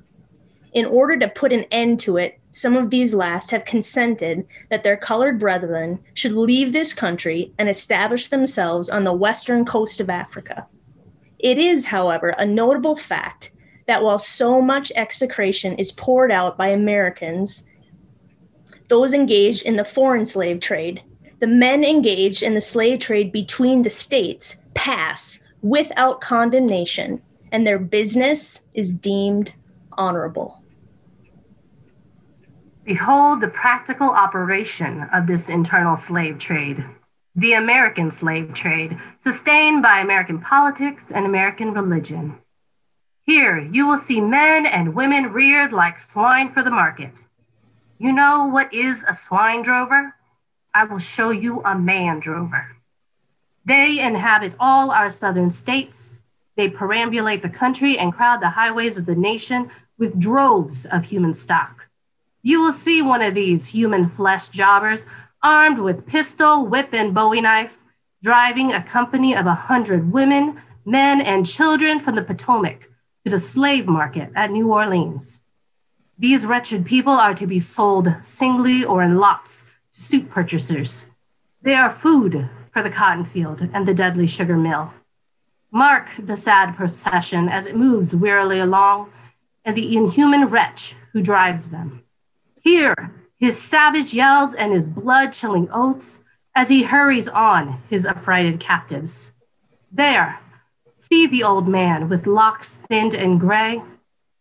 In order to put an end to it, some of these last have consented that their colored brethren should leave this country and establish themselves on the western coast of Africa. It is, however, a notable fact that while so much execration is poured out by Americans, those engaged in the foreign slave trade, the men engaged in the slave trade between the states pass without condemnation, and their business is deemed honorable. Behold the practical operation of this internal slave trade, the American slave trade, sustained by American politics and American religion. Here you will see men and women reared like swine for the market. You know what is a swine drover? I will show you a man drover. They inhabit all our southern states. They perambulate the country and crowd the highways of the nation with droves of human stock. You will see one of these human flesh jobbers armed with pistol, whip, and bowie knife, driving a company of a hundred women, men, and children from the Potomac to the slave market at New Orleans. These wretched people are to be sold singly or in lots suit purchasers. They are food for the cotton field and the deadly sugar mill. Mark the sad procession as it moves wearily along and the inhuman wretch who drives them. Hear his savage yells and his blood chilling oaths as he hurries on his affrighted captives. There, See the old man with locks thinned and gray.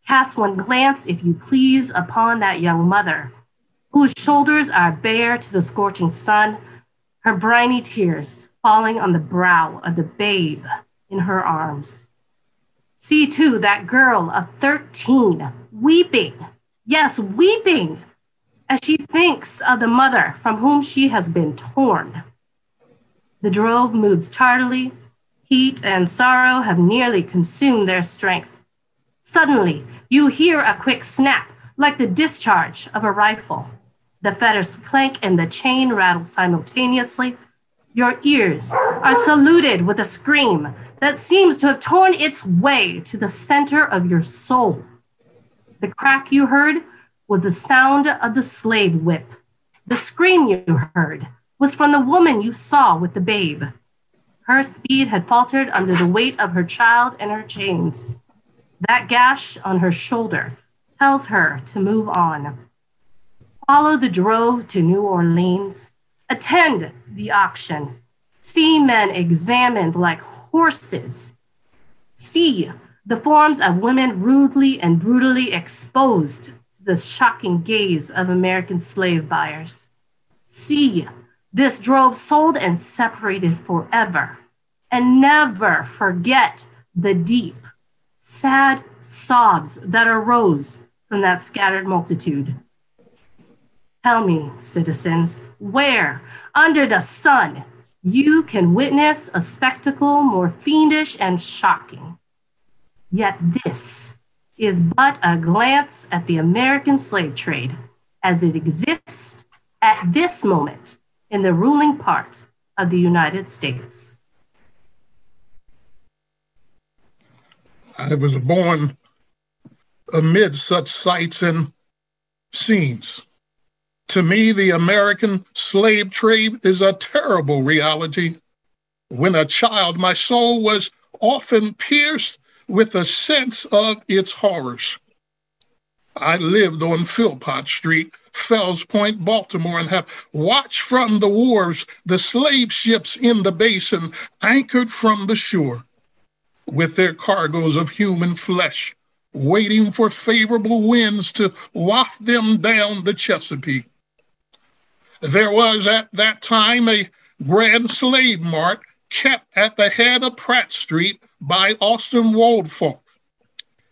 Cast one glance, if you please, upon that young mother, whose shoulders are bare to the scorching sun, her briny tears falling on the brow of the babe in her arms. See, too, that girl of 13 weeping, yes, weeping, as she thinks of the mother from whom she has been torn. The drove moves tardily, Heat and sorrow have nearly consumed their strength. Suddenly, you hear a quick snap, like the discharge of a rifle. The fetters clank and the chain rattles simultaneously. Your ears are saluted with a scream that seems to have torn its way to the center of your soul. The crack you heard was the sound of the slave whip. The scream you heard was from the woman you saw with the babe. Her speed had faltered under the weight of her child and her chains. That gash on her shoulder tells her to move on. Follow the drove to New Orleans. Attend the auction. See men examined like horses. See the forms of women rudely and brutally exposed to the shocking gaze of American slave buyers. See this drove sold and separated forever. And never forget the deep, sad sobs that arose from that scattered multitude. Tell me, citizens, where under the sun you can witness a spectacle more fiendish and shocking. Yet this is but a glance at the American slave trade as it exists at this moment in the ruling part of the United States. I was born amid such sights and scenes. To me, the American slave trade is a terrible reality. When a child, my soul was often pierced with a sense of its horrors. I lived on Philpott Street, Fells Point, Baltimore, and have watched from the wharves the slave ships in the basin anchored from the shore with their cargoes of human flesh, waiting for favorable winds to waft them down the Chesapeake. There was at that time a grand slave mart kept at the head of Pratt Street by Austin Woolfolk.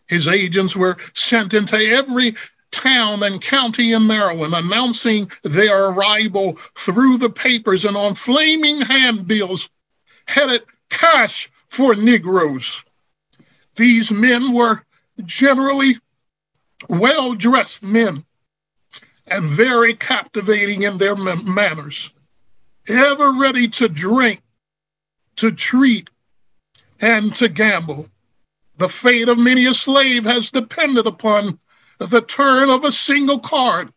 His agents were sent into every town and county in Maryland announcing their arrival through the papers and on flaming handbills headed cash for Negroes. These men were generally well dressed men and very captivating in their manners, ever ready to drink, to treat, and to gamble. The fate of many a slave has depended upon the turn of a single card,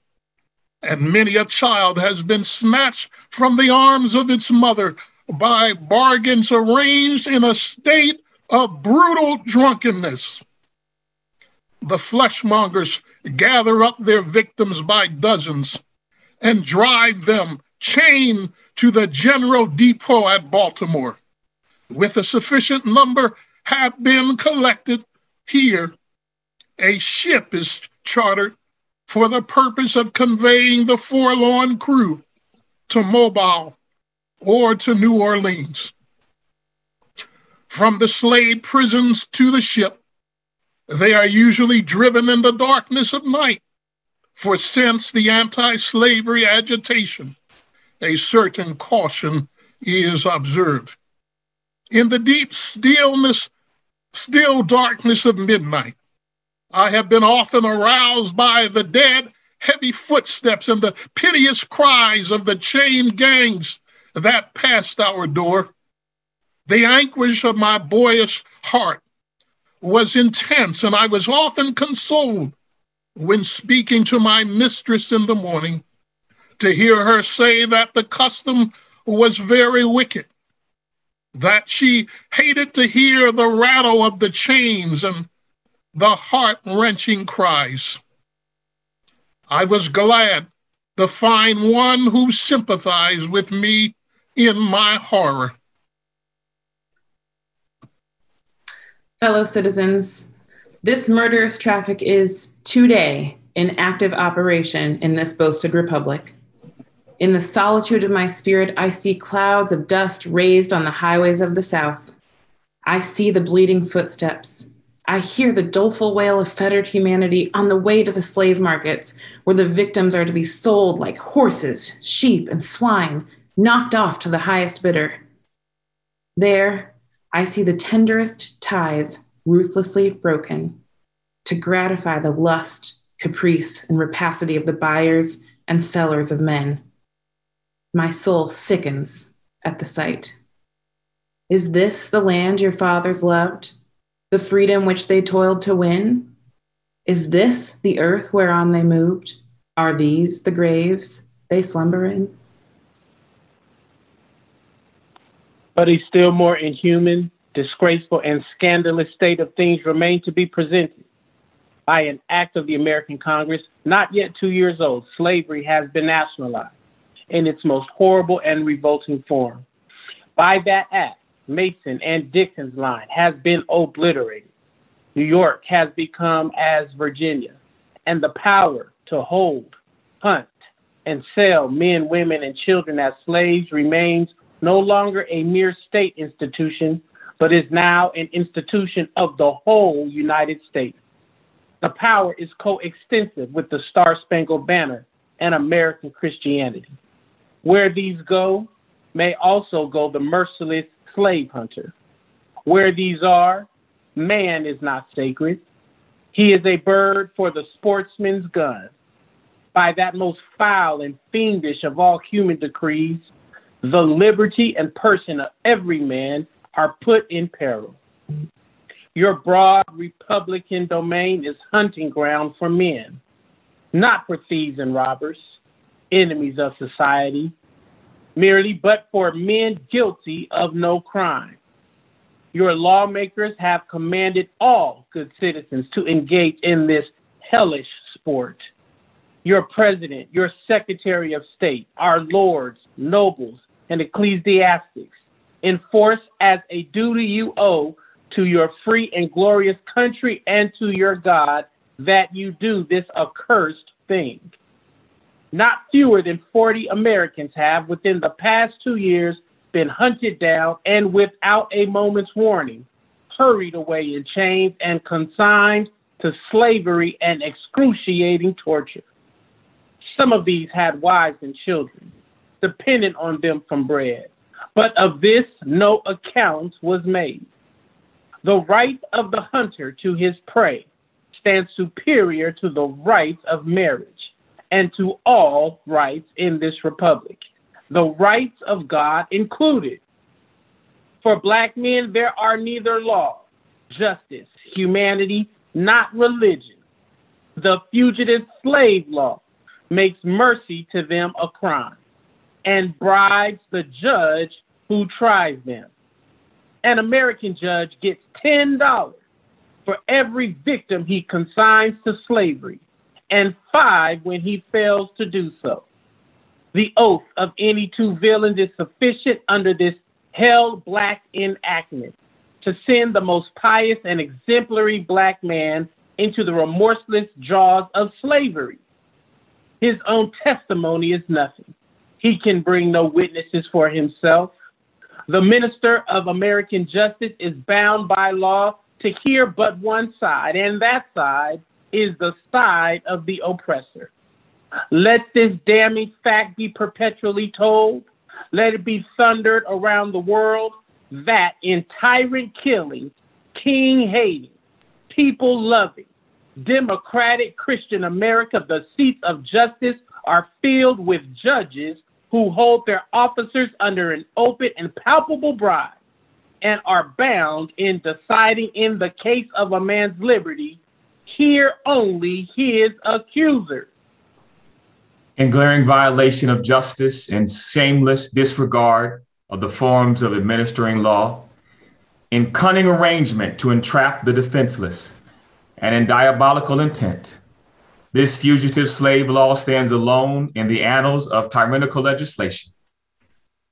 and many a child has been snatched from the arms of its mother by bargains arranged in a state of brutal drunkenness. The fleshmongers gather up their victims by dozens and drive them chained to the general depot at Baltimore. With a sufficient number have been collected here, a ship is chartered for the purpose of conveying the forlorn crew to Mobile or to New Orleans. From the slave prisons to the ship, they are usually driven in the darkness of night, for since the anti slavery agitation, a certain caution is observed. In the deep stillness, still darkness of midnight, I have been often aroused by the dead, heavy footsteps and the piteous cries of the chained gangs that passed our door. The anguish of my boyish heart was intense, and I was often consoled when speaking to my mistress in the morning to hear her say that the custom was very wicked, that she hated to hear the rattle of the chains and the heart wrenching cries. I was glad to find one who sympathized with me in my horror. Fellow citizens, this murderous traffic is today in active operation in this boasted republic. In the solitude of my spirit, I see clouds of dust raised on the highways of the South. I see the bleeding footsteps. I hear the doleful wail of fettered humanity on the way to the slave markets, where the victims are to be sold like horses, sheep, and swine, knocked off to the highest bidder. There, I see the tenderest ties ruthlessly broken. to gratify the lust, caprice, and rapacity of the buyers and sellers of men. My soul sickens at the sight. Is this the land your fathers loved, the freedom which they toiled to win? Is this the earth whereon they moved? Are these the graves they slumber in? But a still more inhuman, disgraceful, and scandalous state of things remain to be presented. By an act of the American Congress, not yet two years old, slavery has been nationalized in its most horrible and revolting form. By that act, Mason and Dixon's line has been obliterated. New York has become as Virginia, and the power to hold, hunt, and sell men, women, and children as slaves remains no longer a mere state institution, but is now an institution of the whole United States. The power is coextensive with the Star Spangled Banner and American Christianity. Where these go, may also go the merciless slave hunter. Where these are, man is not sacred. He is a bird for the sportsman's gun. By that most foul and fiendish of all human decrees, the liberty and person of every man are put in peril. Your broad Republican domain is hunting ground for men, not for thieves and robbers, enemies of society, merely, but for men guilty of no crime. Your lawmakers have commanded all good citizens to engage in this hellish sport. Your president, your secretary of state, our lords, nobles, and ecclesiastics enforce as a duty you owe to your free and glorious country and to your God that you do this accursed thing. Not fewer than 40 Americans have, within the past two years, been hunted down and without a moment's warning, hurried away in chains and consigned to slavery and excruciating torture. Some of these had wives and children, dependent on them from bread, but of this no account was made. The right of the hunter to his prey stands superior to the rights of marriage and to all rights in this republic, the rights of God included. For black men, there are neither law, justice, humanity, not religion. The fugitive slave law makes mercy to them a crime and bribes the judge who tries them. An American judge gets $10 for every victim he consigns to slavery and five when he fails to do so. The oath of any two villains is sufficient under this hell black enactment to send the most pious and exemplary black man into the remorseless jaws of slavery. His own testimony is nothing. He can bring no witnesses for himself. The minister of American justice is bound by law to hear but one side, and that side is the side of the oppressor. Let this damning fact be perpetually told. Let it be thundered around the world that in tyrant killing, king hating, people loving, democratic Christian America, the seats of justice are filled with judges who hold their officers under an open and palpable bribe and are bound in deciding in the case of a man's liberty hear only his accuser. In glaring violation of justice and shameless disregard of the forms of administering law, in cunning arrangement to entrap the defenseless, and in diabolical intent, this fugitive slave law stands alone in the annals of tyrannical legislation.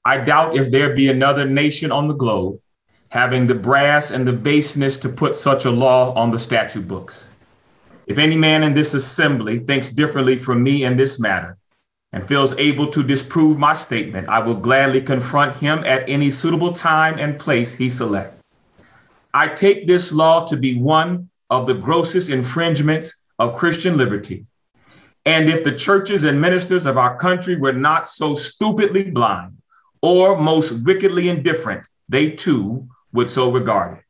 I doubt if there be another nation on the globe having the brass and the baseness to put such a law on the statute books. If any man in this assembly thinks differently from me in this matter and feels able to disprove my statement, I will gladly confront him at any suitable time and place he selects. I take this law to be one of the grossest infringements of Christian liberty. And if the churches and ministers of our country were not so stupidly blind or most wickedly indifferent, they too would so regard it.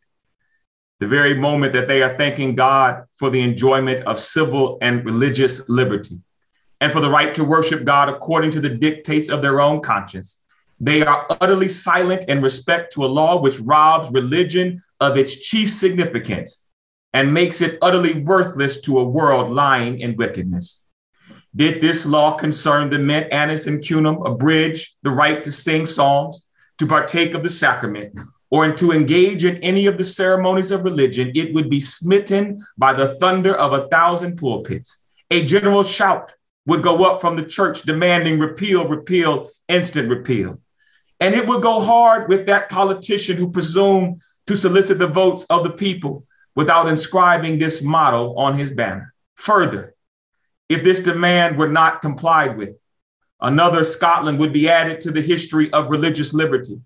the very moment that they are thanking God for the enjoyment of civil and religious liberty and for the right to worship God according to the dictates of their own conscience. They are utterly silent in respect to a law which robs religion of its chief significance and makes it utterly worthless to a world lying in wickedness. Did this law concern the mint, anise, and cummin abridge the right to sing psalms, to partake of the sacrament, or to engage in any of the ceremonies of religion, it would be smitten by the thunder of a thousand pulpits. A general shout would go up from the church demanding repeal, repeal, instant repeal. And it would go hard with that politician who presumed to solicit the votes of the people without inscribing this motto on his banner. Further, if this demand were not complied with, another Scotland would be added to the history of religious liberty,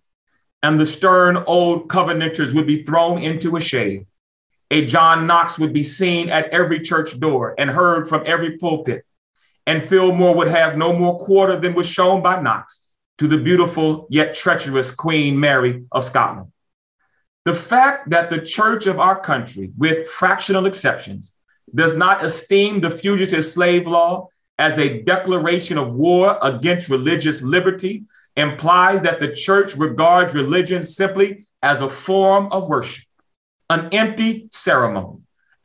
and the stern old Covenanters would be thrown into a shade. A John Knox would be seen at every church door and heard from every pulpit, and Fillmore would have no more quarter than was shown by Knox to the beautiful yet treacherous Queen Mary of Scotland. The fact that the church of our country, with fractional exceptions, does not esteem the fugitive slave law as a declaration of war against religious liberty implies that the church regards religion simply as a form of worship, an empty ceremony,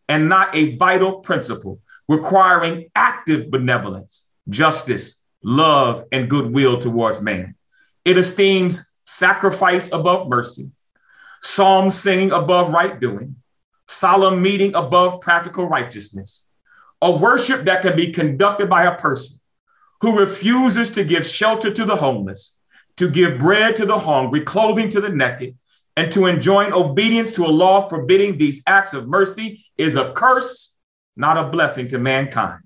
and not a vital principle requiring active benevolence, justice, love, and goodwill towards man. It esteems sacrifice above mercy, psalm singing above right doing, solemn meeting above practical righteousness, a worship that can be conducted by a person who refuses to give shelter to the homeless, to give bread to the hungry, clothing to the naked, and to enjoin obedience to a law forbidding these acts of mercy is a curse, not a blessing to mankind.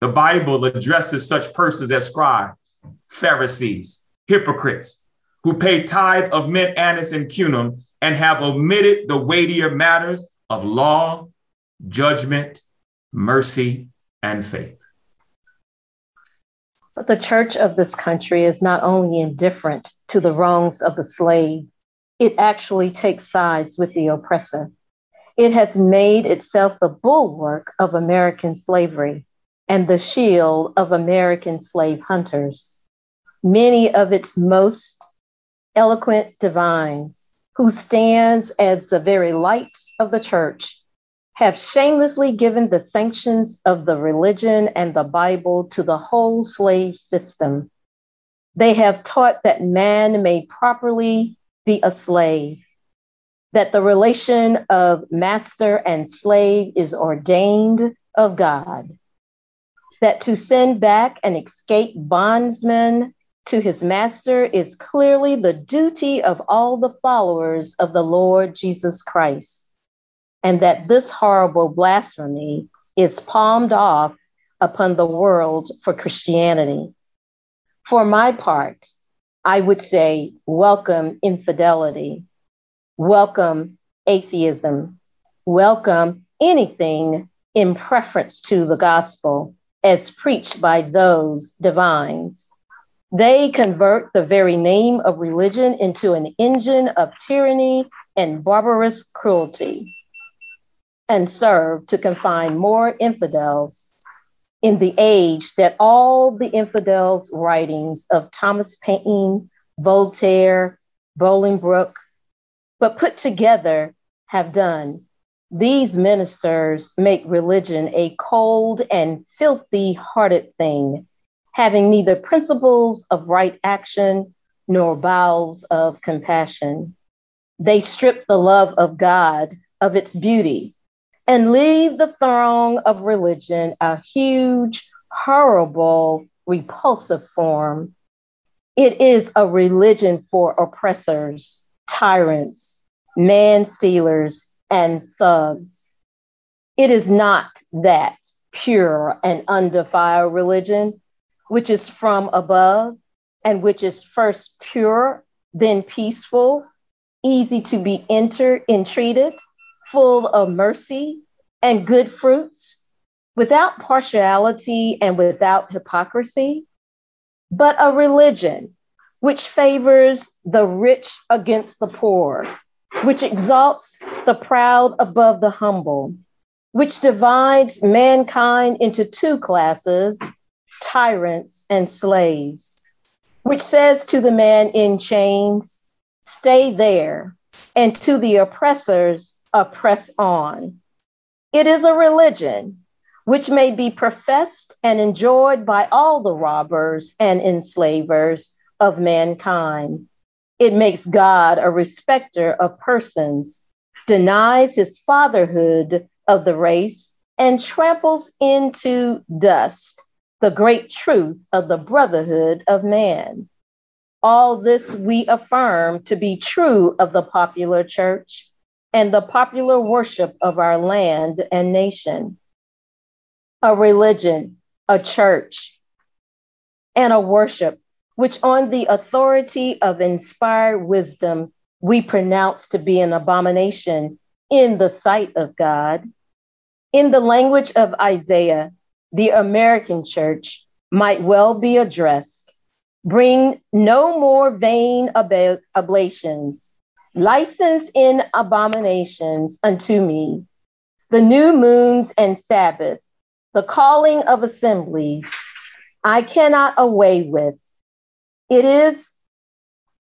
The Bible addresses such persons as scribes, Pharisees, hypocrites, who pay tithe of mint, anise, and cummin and have omitted the weightier matters of law, judgment, mercy, and faith. But the church of this country is not only indifferent to the wrongs of the slave, it actually takes sides with the oppressor. It has made itself the bulwark of American slavery and the shield of American slave hunters. Many of its most eloquent divines who stands as the very lights of the church, have shamelessly given the sanctions of the religion and the Bible to the whole slave system. They have taught that man may properly be a slave, that the relation of master and slave is ordained of God, that to send back an escaped bondsman to his master is clearly the duty of all the followers of the Lord Jesus Christ, and that this horrible blasphemy is palmed off upon the world for Christianity. For my part, I would say, welcome infidelity, welcome atheism, welcome anything in preference to the gospel as preached by those divines they convert the very name of religion into an engine of tyranny and barbarous cruelty and serve to confine more infidels in the age that all the infidels' writings of Thomas Paine, Voltaire, Bolingbroke, but put together have done. These ministers make religion a cold and filthy hearted thing having neither principles of right action nor bowels of compassion. They strip the love of God of its beauty and leave the throng of religion a huge, horrible, repulsive form. It is a religion for oppressors, tyrants, man stealers, and thugs. It is not that pure and undefiled religion which is from above and which is first pure, then peaceful, easy to be entered, entreated, full of mercy and good fruits, without partiality and without hypocrisy, but a religion which favors the rich against the poor, which exalts the proud above the humble, which divides mankind into two classes, tyrants and slaves, which says to the man in chains, Stay there, and to the oppressors, oppress on. It is a religion which may be professed and enjoyed by all the robbers and enslavers of mankind. It makes God a respecter of persons, denies his fatherhood of the race, and tramples into dust the great truth of the brotherhood of man. All this we affirm to be true of the popular church and the popular worship of our land and nation. A religion, a church, and a worship which, on the authority of inspired wisdom, we pronounce to be an abomination in the sight of God. In the language of Isaiah, the American church might well be addressed bring no more vain oblations, license in abominations unto me, the new moons and Sabbath, the calling of assemblies, I cannot away with. It is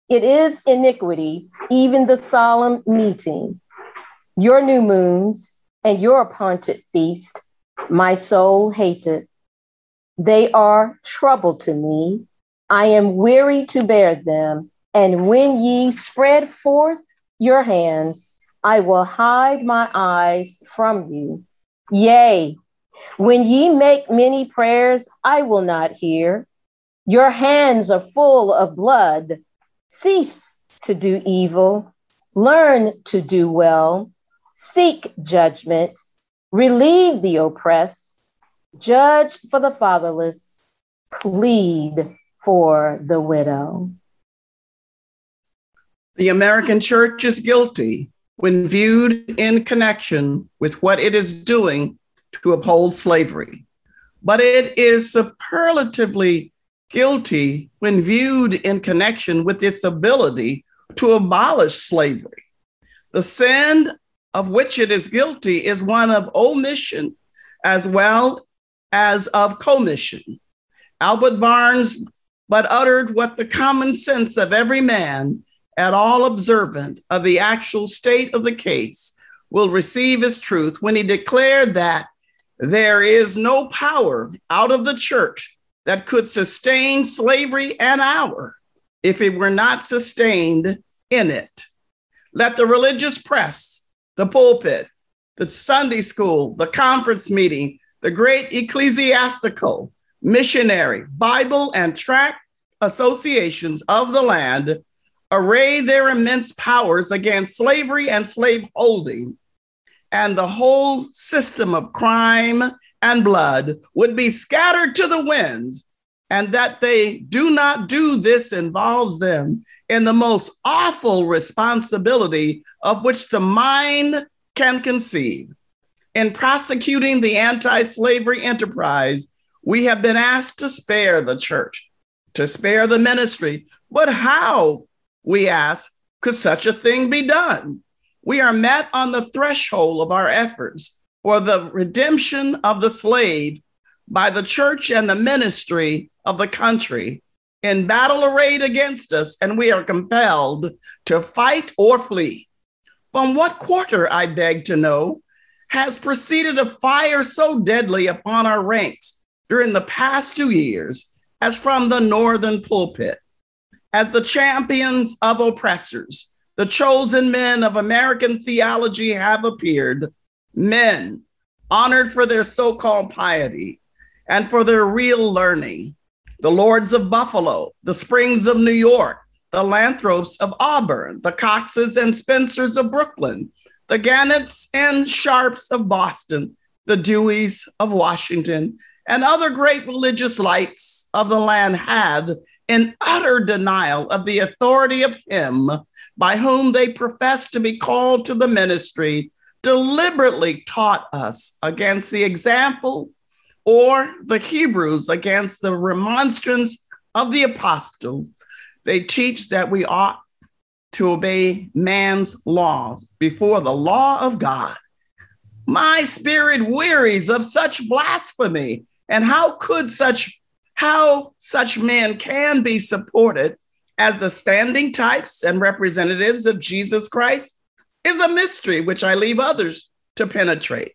it is iniquity, even the solemn meeting. Your new moons and your appointed feast, my soul hated. They are trouble to me. I am weary to bear them. And when ye spread forth your hands, I will hide my eyes from you. Yea, when ye make many prayers, I will not hear. Your hands are full of blood. Cease to do evil. Learn to do well. Seek judgment. Relieve the oppressed. Judge for the fatherless. Plead for the widow. The American church is guilty when viewed in connection with what it is doing to uphold slavery, but it is superlatively guilty when viewed in connection with its ability to abolish slavery. The sin of which it is guilty is one of omission as well as of commission. Albert Barnes but uttered what the common sense of every man at all observant of the actual state of the case will receive as truth when he declared that there is no power out of the church that could sustain slavery an hour if it were not sustained in it. Let the religious press, the pulpit, the Sunday school, the conference meeting, the great ecclesiastical, missionary, Bible, and tract associations of the land array their immense powers against slavery and slave holding, and the whole system of crime and blood would be scattered to the winds. And that they do not do this involves them in the most awful responsibility of which the mind can conceive. In prosecuting the anti slavery enterprise, we have been asked to spare the church, to spare the ministry. But how, we ask, could such a thing be done? We are met on the threshold of our efforts for the redemption of the slave by the church and the ministry of the country in battle arrayed against us, and we are compelled to fight or flee. From what quarter, I beg to know, has proceeded a fire so deadly upon our ranks during the past two years as from the northern pulpit? As the champions of oppressors, the chosen men of American theology have appeared, men honored for their so called piety and for their real learning. The Lords of Buffalo, the Springs of New York, the Lathrops of Auburn, the Coxes and Spencers of Brooklyn, the Gannetts and Sharps of Boston, the Deweys of Washington, and other great religious lights of the land had, in utter denial of the authority of Him by whom they professed to be called to the ministry, deliberately taught us against the example or the Hebrews against the remonstrance of the apostles. They teach that we ought to obey man's laws before the law of God. My spirit wearies of such blasphemy. And how could such how such men can be supported as the standing types and representatives of Jesus Christ is a mystery which I leave others to penetrate.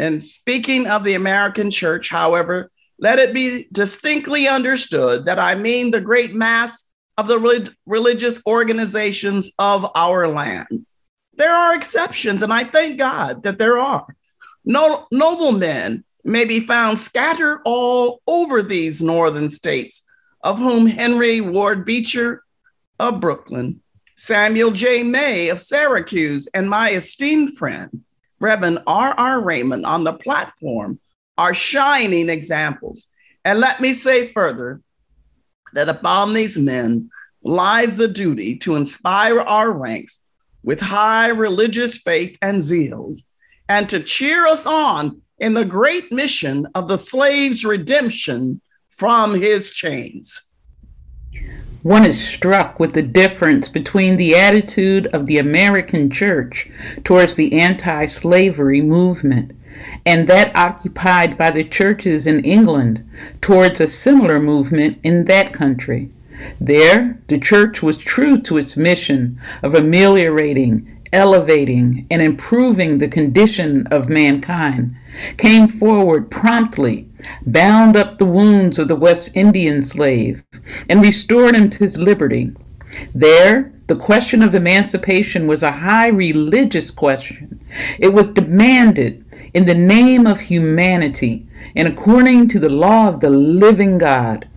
And speaking of the American church, however, let it be distinctly understood that I mean the great mass of the religious organizations of our land. There are exceptions, and I thank God that there are. No, noblemen may be found scattered all over these northern states, of whom Henry Ward Beecher of Brooklyn, Samuel J. May of Syracuse, and my esteemed friend, Reverend R. R. Raymond, on the platform are shining examples. And let me say further that upon these men lies the duty to inspire our ranks with high religious faith and zeal, and to cheer us on in the great mission of the slave's redemption from his chains. One is struck with the difference between the attitude of the American church towards the anti slavery movement and that occupied by the churches in England towards a similar movement in that country. There, the church was true to its mission of ameliorating, elevating, and improving the condition of mankind, came forward promptly, bound up the wounds of the West Indian slave, and restored him to his liberty. There, the question of emancipation was a high religious question. It was demanded in the name of humanity and according to the law of the living God.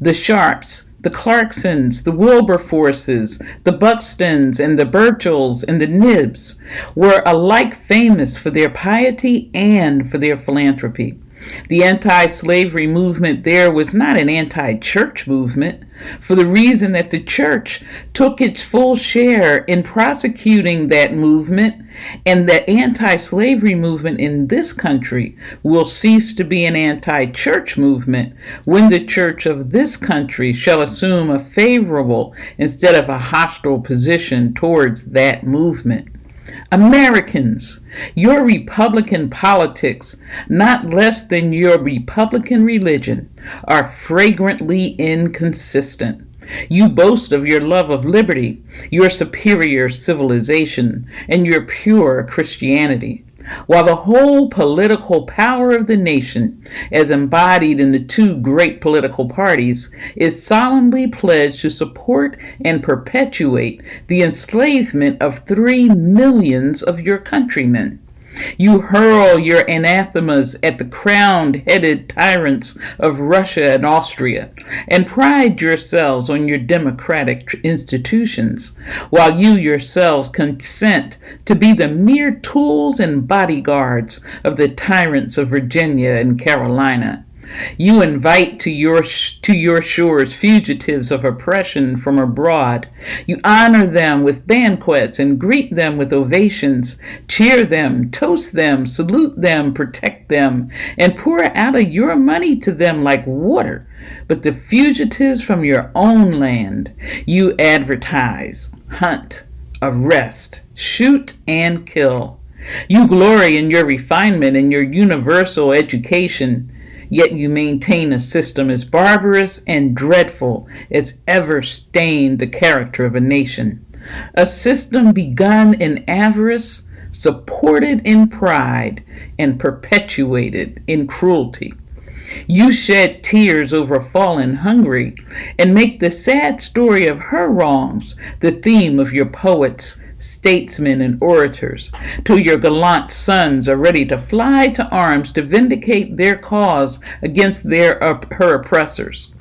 The Sharps, the Clarksons, the Wilberforces, the Buxtons, and the Burchells and the Knibbs were alike famous for their piety and for their philanthropy. The anti slavery movement there was not an anti church movement, for the reason that the church took its full share in prosecuting that movement, and the anti slavery movement in this country will cease to be an anti church movement when the church of this country shall assume a favorable instead of a hostile position towards that movement. Americans, your Republican politics, not less than your Republican religion, are fragrantly inconsistent. You boast of your love of liberty, your superior civilization, and your pure Christianity while the whole political power of the nation, as embodied in the two great political parties, is solemnly pledged to support and perpetuate the enslavement of three millions of your countrymen. You hurl your anathemas at the crowned headed tyrants of Russia and Austria, and pride yourselves on your democratic institutions, while you yourselves consent to be the mere tools and bodyguards of the tyrants of Virginia and Carolina. You invite to your, to your shores fugitives of oppression from abroad. You honor them with banquets and greet them with ovations, cheer them, toast them, salute them, protect them, and pour out of your money to them like water. But the fugitives from your own land, you advertise, hunt, arrest, shoot, and kill. You glory in your refinement and your universal education yet you maintain a system as barbarous and dreadful as ever stained the character of a nation. A system begun in avarice, supported in pride, and perpetuated in cruelty. You shed tears over fallen Hungary and make the sad story of her wrongs the theme of your poets statesmen, and orators, till your gallant sons are ready to fly to arms to vindicate their cause against their her oppressors.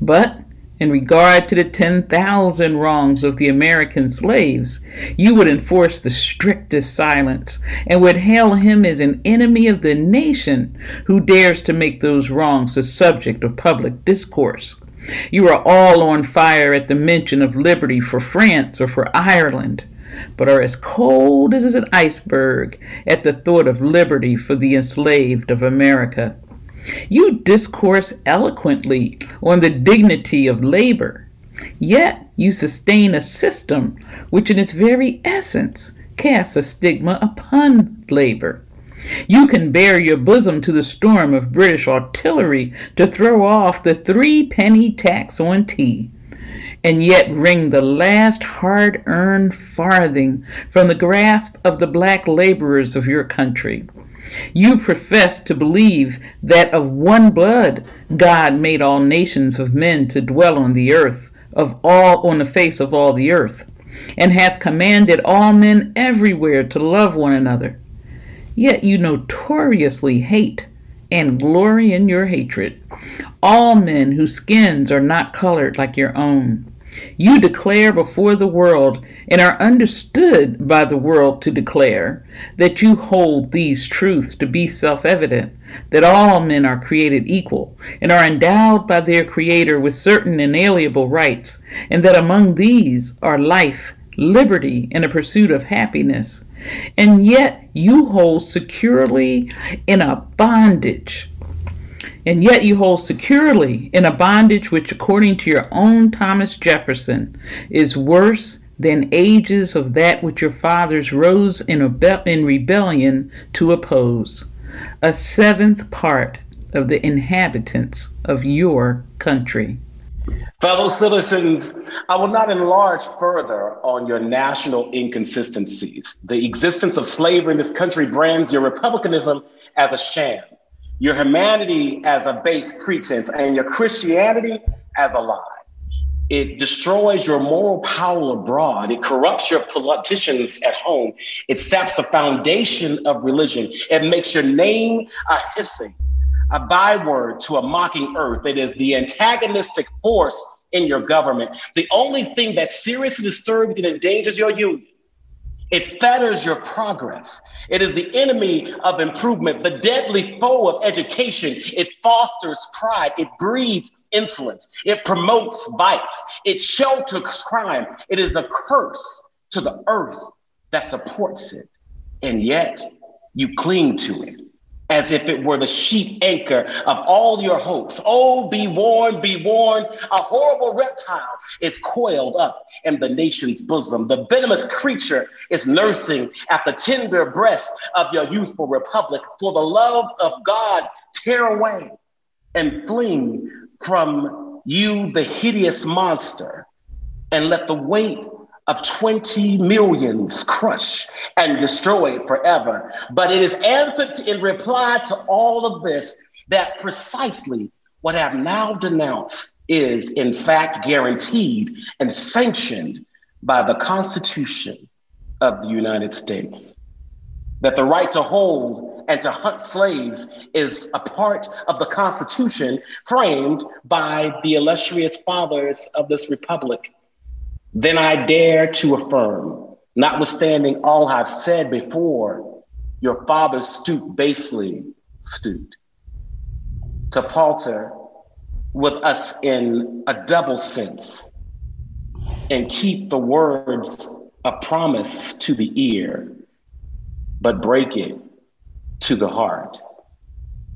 But in regard to the 10,000 wrongs of the American slaves, you would enforce the strictest silence and would hail him as an enemy of the nation who dares to make those wrongs the subject of public discourse. You are all on fire at the mention of liberty for France or for Ireland but are as cold as an iceberg at the thought of liberty for the enslaved of America. You discourse eloquently on the dignity of labor, yet you sustain a system which, in its very essence, casts a stigma upon labor. You can bare your bosom to the storm of British artillery to throw off the three penny tax on tea, and yet wring the last hard earned farthing from the grasp of the black laborers of your country. You profess to believe that of one blood God made all nations of men to dwell on the earth, of all on the face of all the earth, and hath commanded all men everywhere to love one another. Yet you notoriously hate and glory in your hatred all men whose skins are not colored like your own. You declare before the world and are understood by the world to declare that you hold these truths to be self evident that all men are created equal and are endowed by their Creator with certain inalienable rights, and that among these are life, liberty, and a pursuit of happiness. And yet you hold securely in a bondage and yet you hold securely in a bondage which, according to your own Thomas Jefferson, is worse than ages of that which your fathers rose in, in rebellion to oppose. A seventh part of the inhabitants of your country. Fellow citizens, I will not enlarge further on your national inconsistencies. The existence of slavery in this country brands your republicanism as a sham your humanity as a base pretense, and your Christianity as a lie. It destroys your moral power abroad. It corrupts your politicians at home. It saps the foundation of religion. It makes your name a hissing, a byword to a mocking earth. It is the antagonistic force in your government. The only thing that seriously disturbs and endangers your union. It fetters your progress. It is the enemy of improvement, the deadly foe of education. It fosters pride. It breeds insolence. It promotes vice. It shelters crime. It is a curse to the earth that supports it. And yet you cling to it as if it were the sheet anchor of all your hopes. Oh, be warned, be warned. A horrible reptile is coiled up in the nation's bosom. The venomous creature is nursing at the tender breast of your youthful republic. For the love of God, tear away and fling from you the hideous monster and let the weight of 20 millions crush and destroy it forever. But it is answered in reply to all of this that precisely what I've now denounced is, in fact, guaranteed and sanctioned by the Constitution of the United States. That the right to hold and to hunt slaves is a part of the Constitution framed by the illustrious fathers of this republic then I dare to affirm, notwithstanding all I've said before, your father stooped basely, stooped to palter with us in a double sense and keep the words a promise to the ear, but break it to the heart.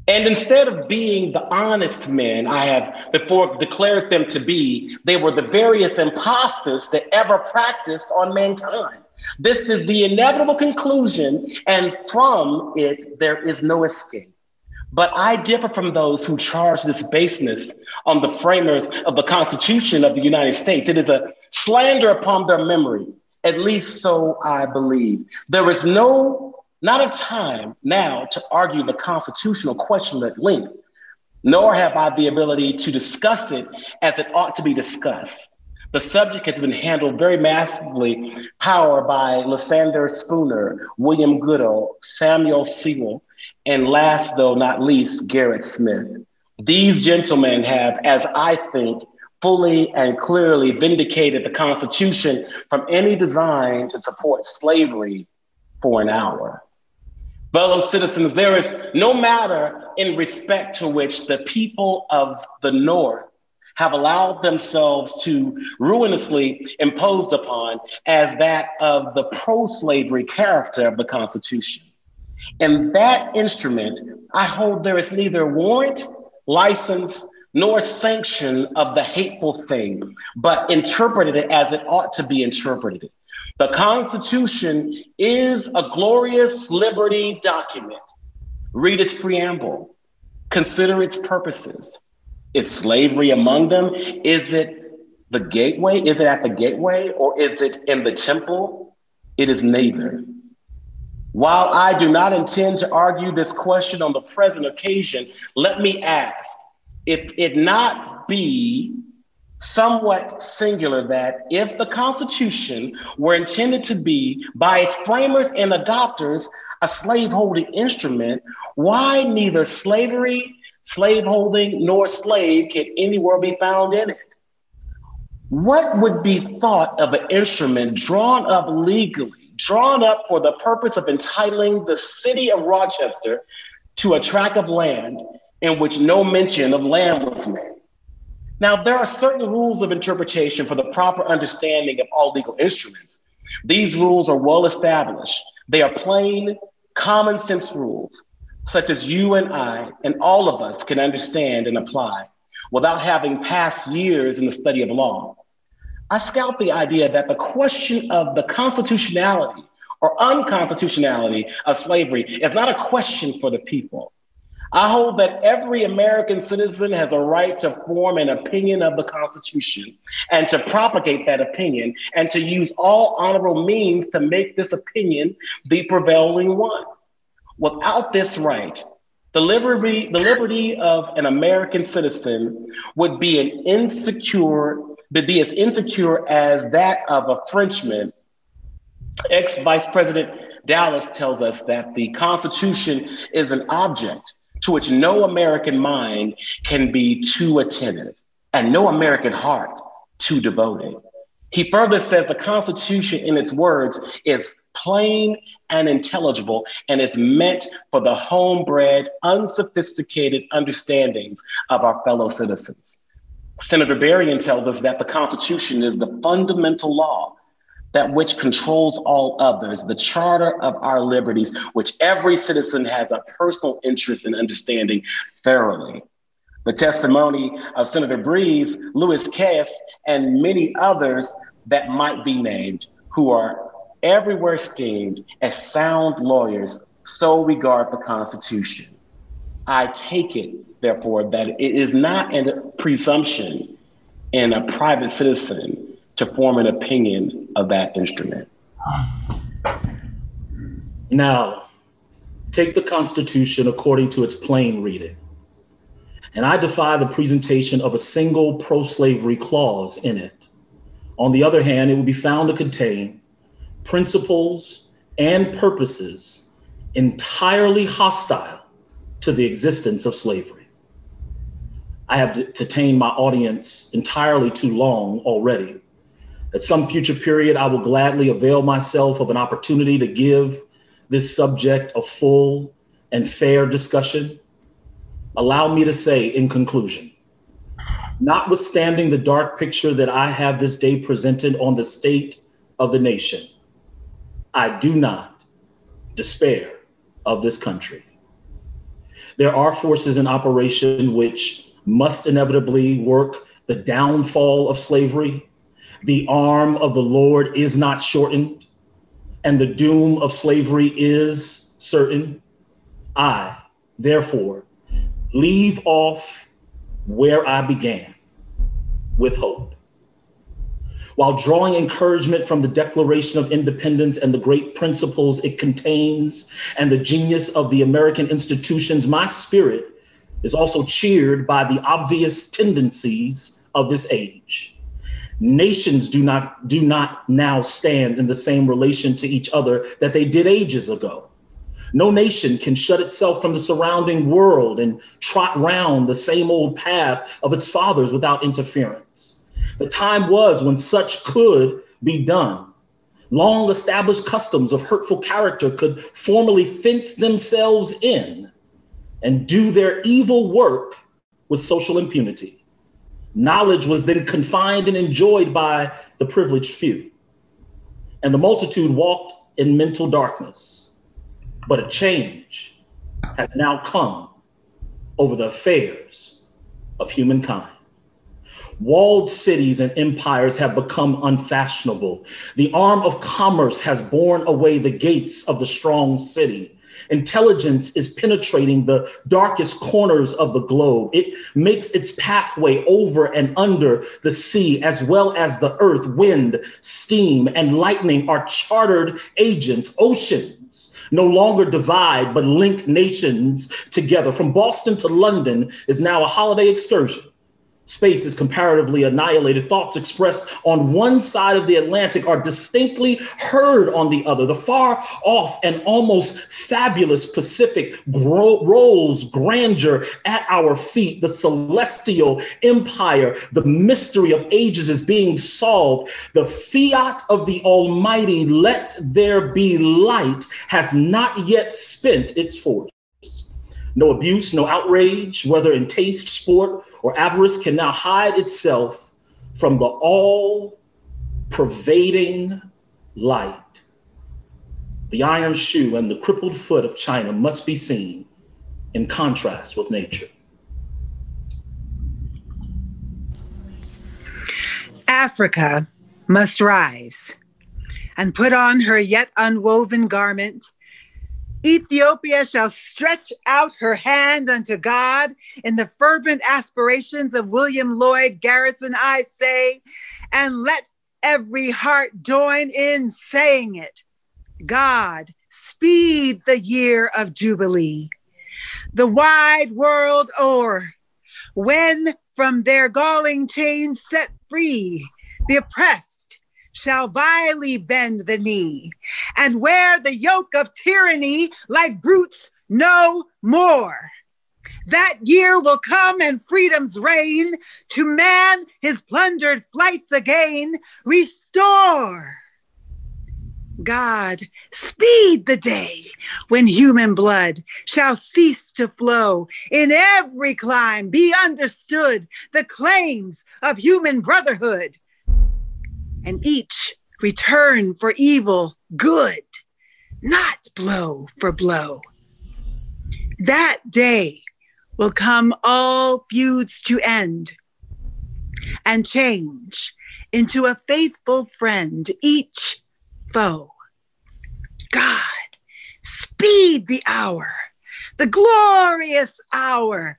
And instead of being the honest men I have before declared them to be, they were the various impostors that ever practiced on mankind. This is the inevitable conclusion, and from it, there is no escape. But I differ from those who charge this baseness on the framers of the Constitution of the United States. It is a slander upon their memory, at least so I believe. There is no not a time now to argue the constitutional question at length, nor have I the ability to discuss it as it ought to be discussed. The subject has been handled very massively, power by Lysander Spooner, William Goodell, Samuel Sewall, and last though not least, Gerrit Smith. These gentlemen have, as I think, fully and clearly vindicated the Constitution from any design to support slavery for an hour. Fellow citizens, there is no matter in respect to which the people of the North have allowed themselves to ruinously impose upon as that of the pro slavery character of the Constitution. And that instrument, I hold there is neither warrant, license, nor sanction of the hateful thing, but interpreted it as it ought to be interpreted. The Constitution is a glorious liberty document. Read its preamble, consider its purposes. Is slavery among them? Is it the gateway? Is it at the gateway or is it in the temple? It is neither. While I do not intend to argue this question on the present occasion, let me ask if it not be somewhat singular that if the Constitution were intended to be, by its framers and adopters, a slaveholding instrument, why neither slavery, slaveholding, nor slave can anywhere be found in it? What would be thought of an instrument drawn up legally drawn up for the purpose of entitling the city of Rochester to a tract of land in which no mention of land was made. Now, there are certain rules of interpretation for the proper understanding of all legal instruments. These rules are well established. They are plain, common sense rules, such as you and I and all of us can understand and apply without having passed years in the study of law. I scout the idea that the question of the constitutionality or unconstitutionality of slavery is not a question for the people. I hold that every American citizen has a right to form an opinion of the Constitution and to propagate that opinion and to use all honorable means to make this opinion the prevailing one. Without this right, the liberty, the liberty of an American citizen would be an insecure but be as insecure as that of a Frenchman. Ex Vice President Dallas tells us that the Constitution is an object to which no American mind can be too attentive and no American heart too devoted. He further says the Constitution, in its words, is plain and intelligible and is meant for the homebred, unsophisticated understandings of our fellow citizens. Senator Berrien tells us that the Constitution is the fundamental law that which controls all others, the charter of our liberties, which every citizen has a personal interest in understanding thoroughly. The testimony of Senator Breese, Lewis Cass, and many others that might be named who are everywhere esteemed as sound lawyers so regard the Constitution. I take it therefore, that it is not a presumption in a private citizen to form an opinion of that instrument. Now, take the Constitution according to its plain reading. And I defy the presentation of a single pro slavery clause in it. On the other hand, it will be found to contain principles and purposes entirely hostile to the existence of slavery. I have detained my audience entirely too long already. At some future period, I will gladly avail myself of an opportunity to give this subject a full and fair discussion. Allow me to say, in conclusion, notwithstanding the dark picture that I have this day presented on the state of the nation, I do not despair of this country. There are forces in operation which must inevitably work the downfall of slavery. The arm of the Lord is not shortened, and the doom of slavery is certain. I, therefore, leave off where I began with hope. While drawing encouragement from the Declaration of Independence and the great principles it contains and the genius of the American institutions, my spirit is also cheered by the obvious tendencies of this age. Nations do not, do not now stand in the same relation to each other that they did ages ago. No nation can shut itself from the surrounding world and trot round the same old path of its fathers without interference. The time was when such could be done. Long established customs of hurtful character could formally fence themselves in and do their evil work with social impunity. Knowledge was then confined and enjoyed by the privileged few. And the multitude walked in mental darkness. But a change has now come over the affairs of humankind. Walled cities and empires have become unfashionable. The arm of commerce has borne away the gates of the strong city. Intelligence is penetrating the darkest corners of the globe. It makes its pathway over and under the sea, as well as the earth, wind, steam, and lightning are chartered agents. Oceans no longer divide, but link nations together. From Boston to London is now a holiday excursion space is comparatively annihilated. Thoughts expressed on one side of the Atlantic are distinctly heard on the other. The far off and almost fabulous Pacific rolls grandeur at our feet. The celestial empire, the mystery of ages is being solved. The fiat of the Almighty, let there be light, has not yet spent its force. No abuse, no outrage, whether in taste, sport, or avarice, can now hide itself from the all pervading light. The iron shoe and the crippled foot of China must be seen in contrast with nature. Africa must rise and put on her yet unwoven garment Ethiopia shall stretch out her hand unto God in the fervent aspirations of William Lloyd Garrison, I say, and let every heart join in saying it. God, speed the year of Jubilee, the wide world o'er, when from their galling chains set free, the oppressed shall vilely bend the knee and wear the yoke of tyranny like brutes no more. That year will come and freedom's reign to man his plundered flights again restore. God, speed the day when human blood shall cease to flow. In every clime be understood the claims of human brotherhood and each return for evil good, not blow for blow. That day will come all feuds to end and change into a faithful friend, each foe. God, speed the hour, the glorious hour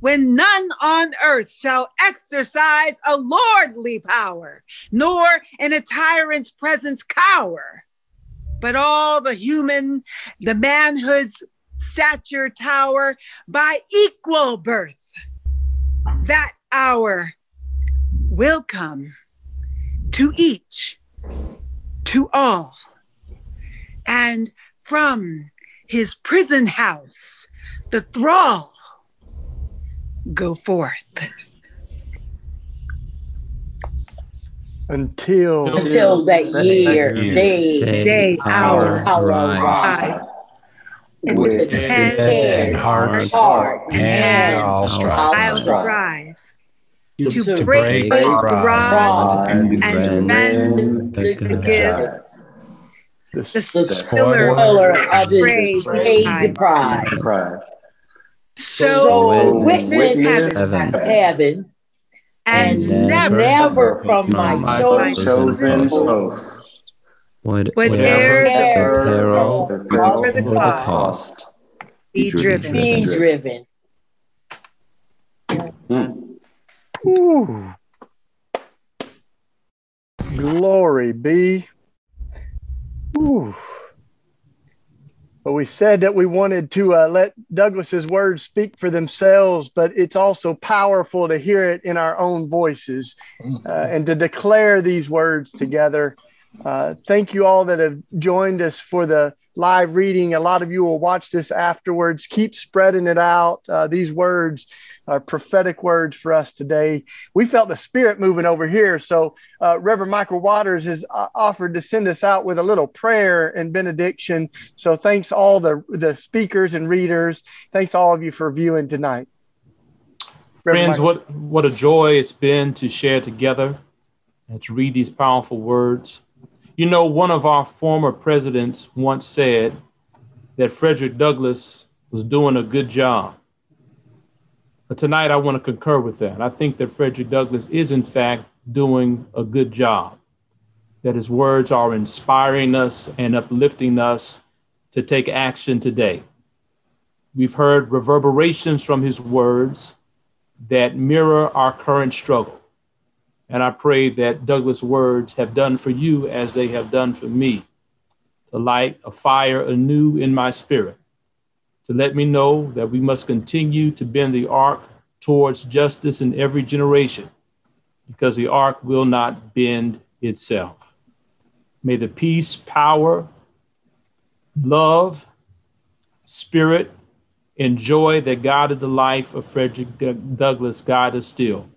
when none on earth shall exercise a lordly power, nor in a tyrant's presence cower, but all the human, the manhood's stature tower by equal birth. That hour will come to each, to all, and from his prison house, the thrall go forth. Until, until that year, day, day, day hour, hour, arrive. with head and heart, heart and all strive. I'll strive To to, break break the the rod rod and and mend the the good give. The, the pillar pillar of praise his praise and pride. Pride. So witness witness heaven, heaven. and and never never from my my chosen Chosen host. host. Would Whate'er the peril the for the or the cost cost be driven. be driven. Hmm. Ooh. Glory be. Ooh. Well, we said that we wanted to uh, let Douglass's words speak for themselves, but it's also powerful to hear it in our own voices uh, and to declare these words together. Uh, thank you all that have joined us for the live reading. A lot of you will watch this afterwards. Keep spreading it out. Uh, these words are prophetic words for us today. We felt the spirit moving over here. So, uh, Reverend Michael Waters has uh, offered to send us out with a little prayer and benediction. So, thanks all the, the speakers and readers. Thanks all of you for viewing tonight. Friends, what, what a joy it's been to share together and to read these powerful words. You know, one of our former presidents once said that Frederick Douglass was doing a good job. But tonight, I want to concur with that. I think that Frederick Douglass is, in fact, doing a good job, that his words are inspiring us and uplifting us to take action today. We've heard reverberations from his words that mirror our current struggle. And I pray that Douglass' words have done for you as they have done for me to light a fire anew in my spirit, to let me know that we must continue to bend the arc towards justice in every generation, because the arc will not bend itself. May the peace, power, love, spirit, and joy that guided the life of Frederick Douglass guide us still.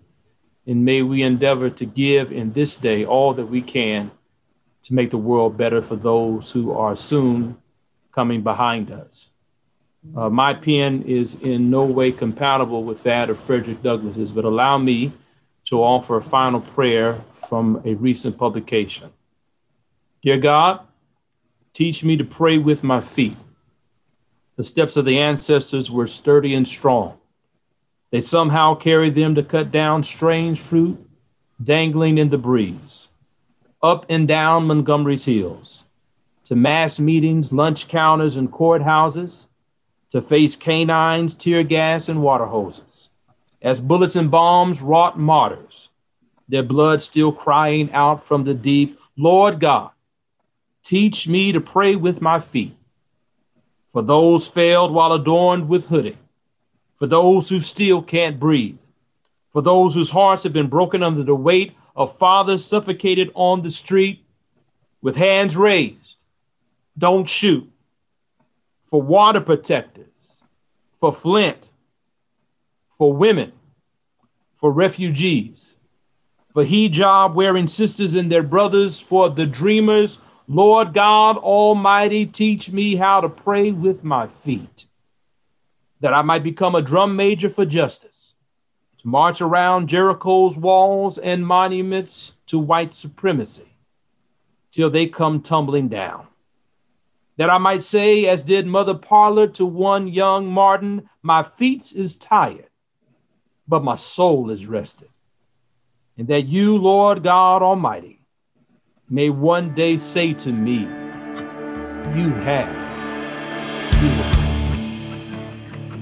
And may we endeavor to give in this day all that we can to make the world better for those who are soon coming behind us. Uh, my pen is in no way compatible with that of Frederick Douglass's, but allow me to offer a final prayer from a recent publication. Dear God, teach me to pray with my feet. The steps of the ancestors were sturdy and strong. They somehow carried them to cut down strange fruit dangling in the breeze up and down Montgomery's hills, to mass meetings, lunch counters, and courthouses, to face canines, tear gas, and water hoses, as bullets and bombs wrought martyrs, their blood still crying out from the deep, Lord God, teach me to pray with my feet. For those failed while adorned with hooding, for those who still can't breathe, for those whose hearts have been broken under the weight of fathers suffocated on the street with hands raised. Don't shoot. For water protectors, for Flint, for women, for refugees, for hijab wearing sisters and their brothers, for the dreamers. Lord God Almighty, teach me how to pray with my feet, that I might become a drum major for justice to march around Jericho's walls and monuments to white supremacy till they come tumbling down. That I might say, as did Mother Pollard to one young Martin, my feet is tired, but my soul is rested. And that you, Lord God Almighty, may one day say to me, You have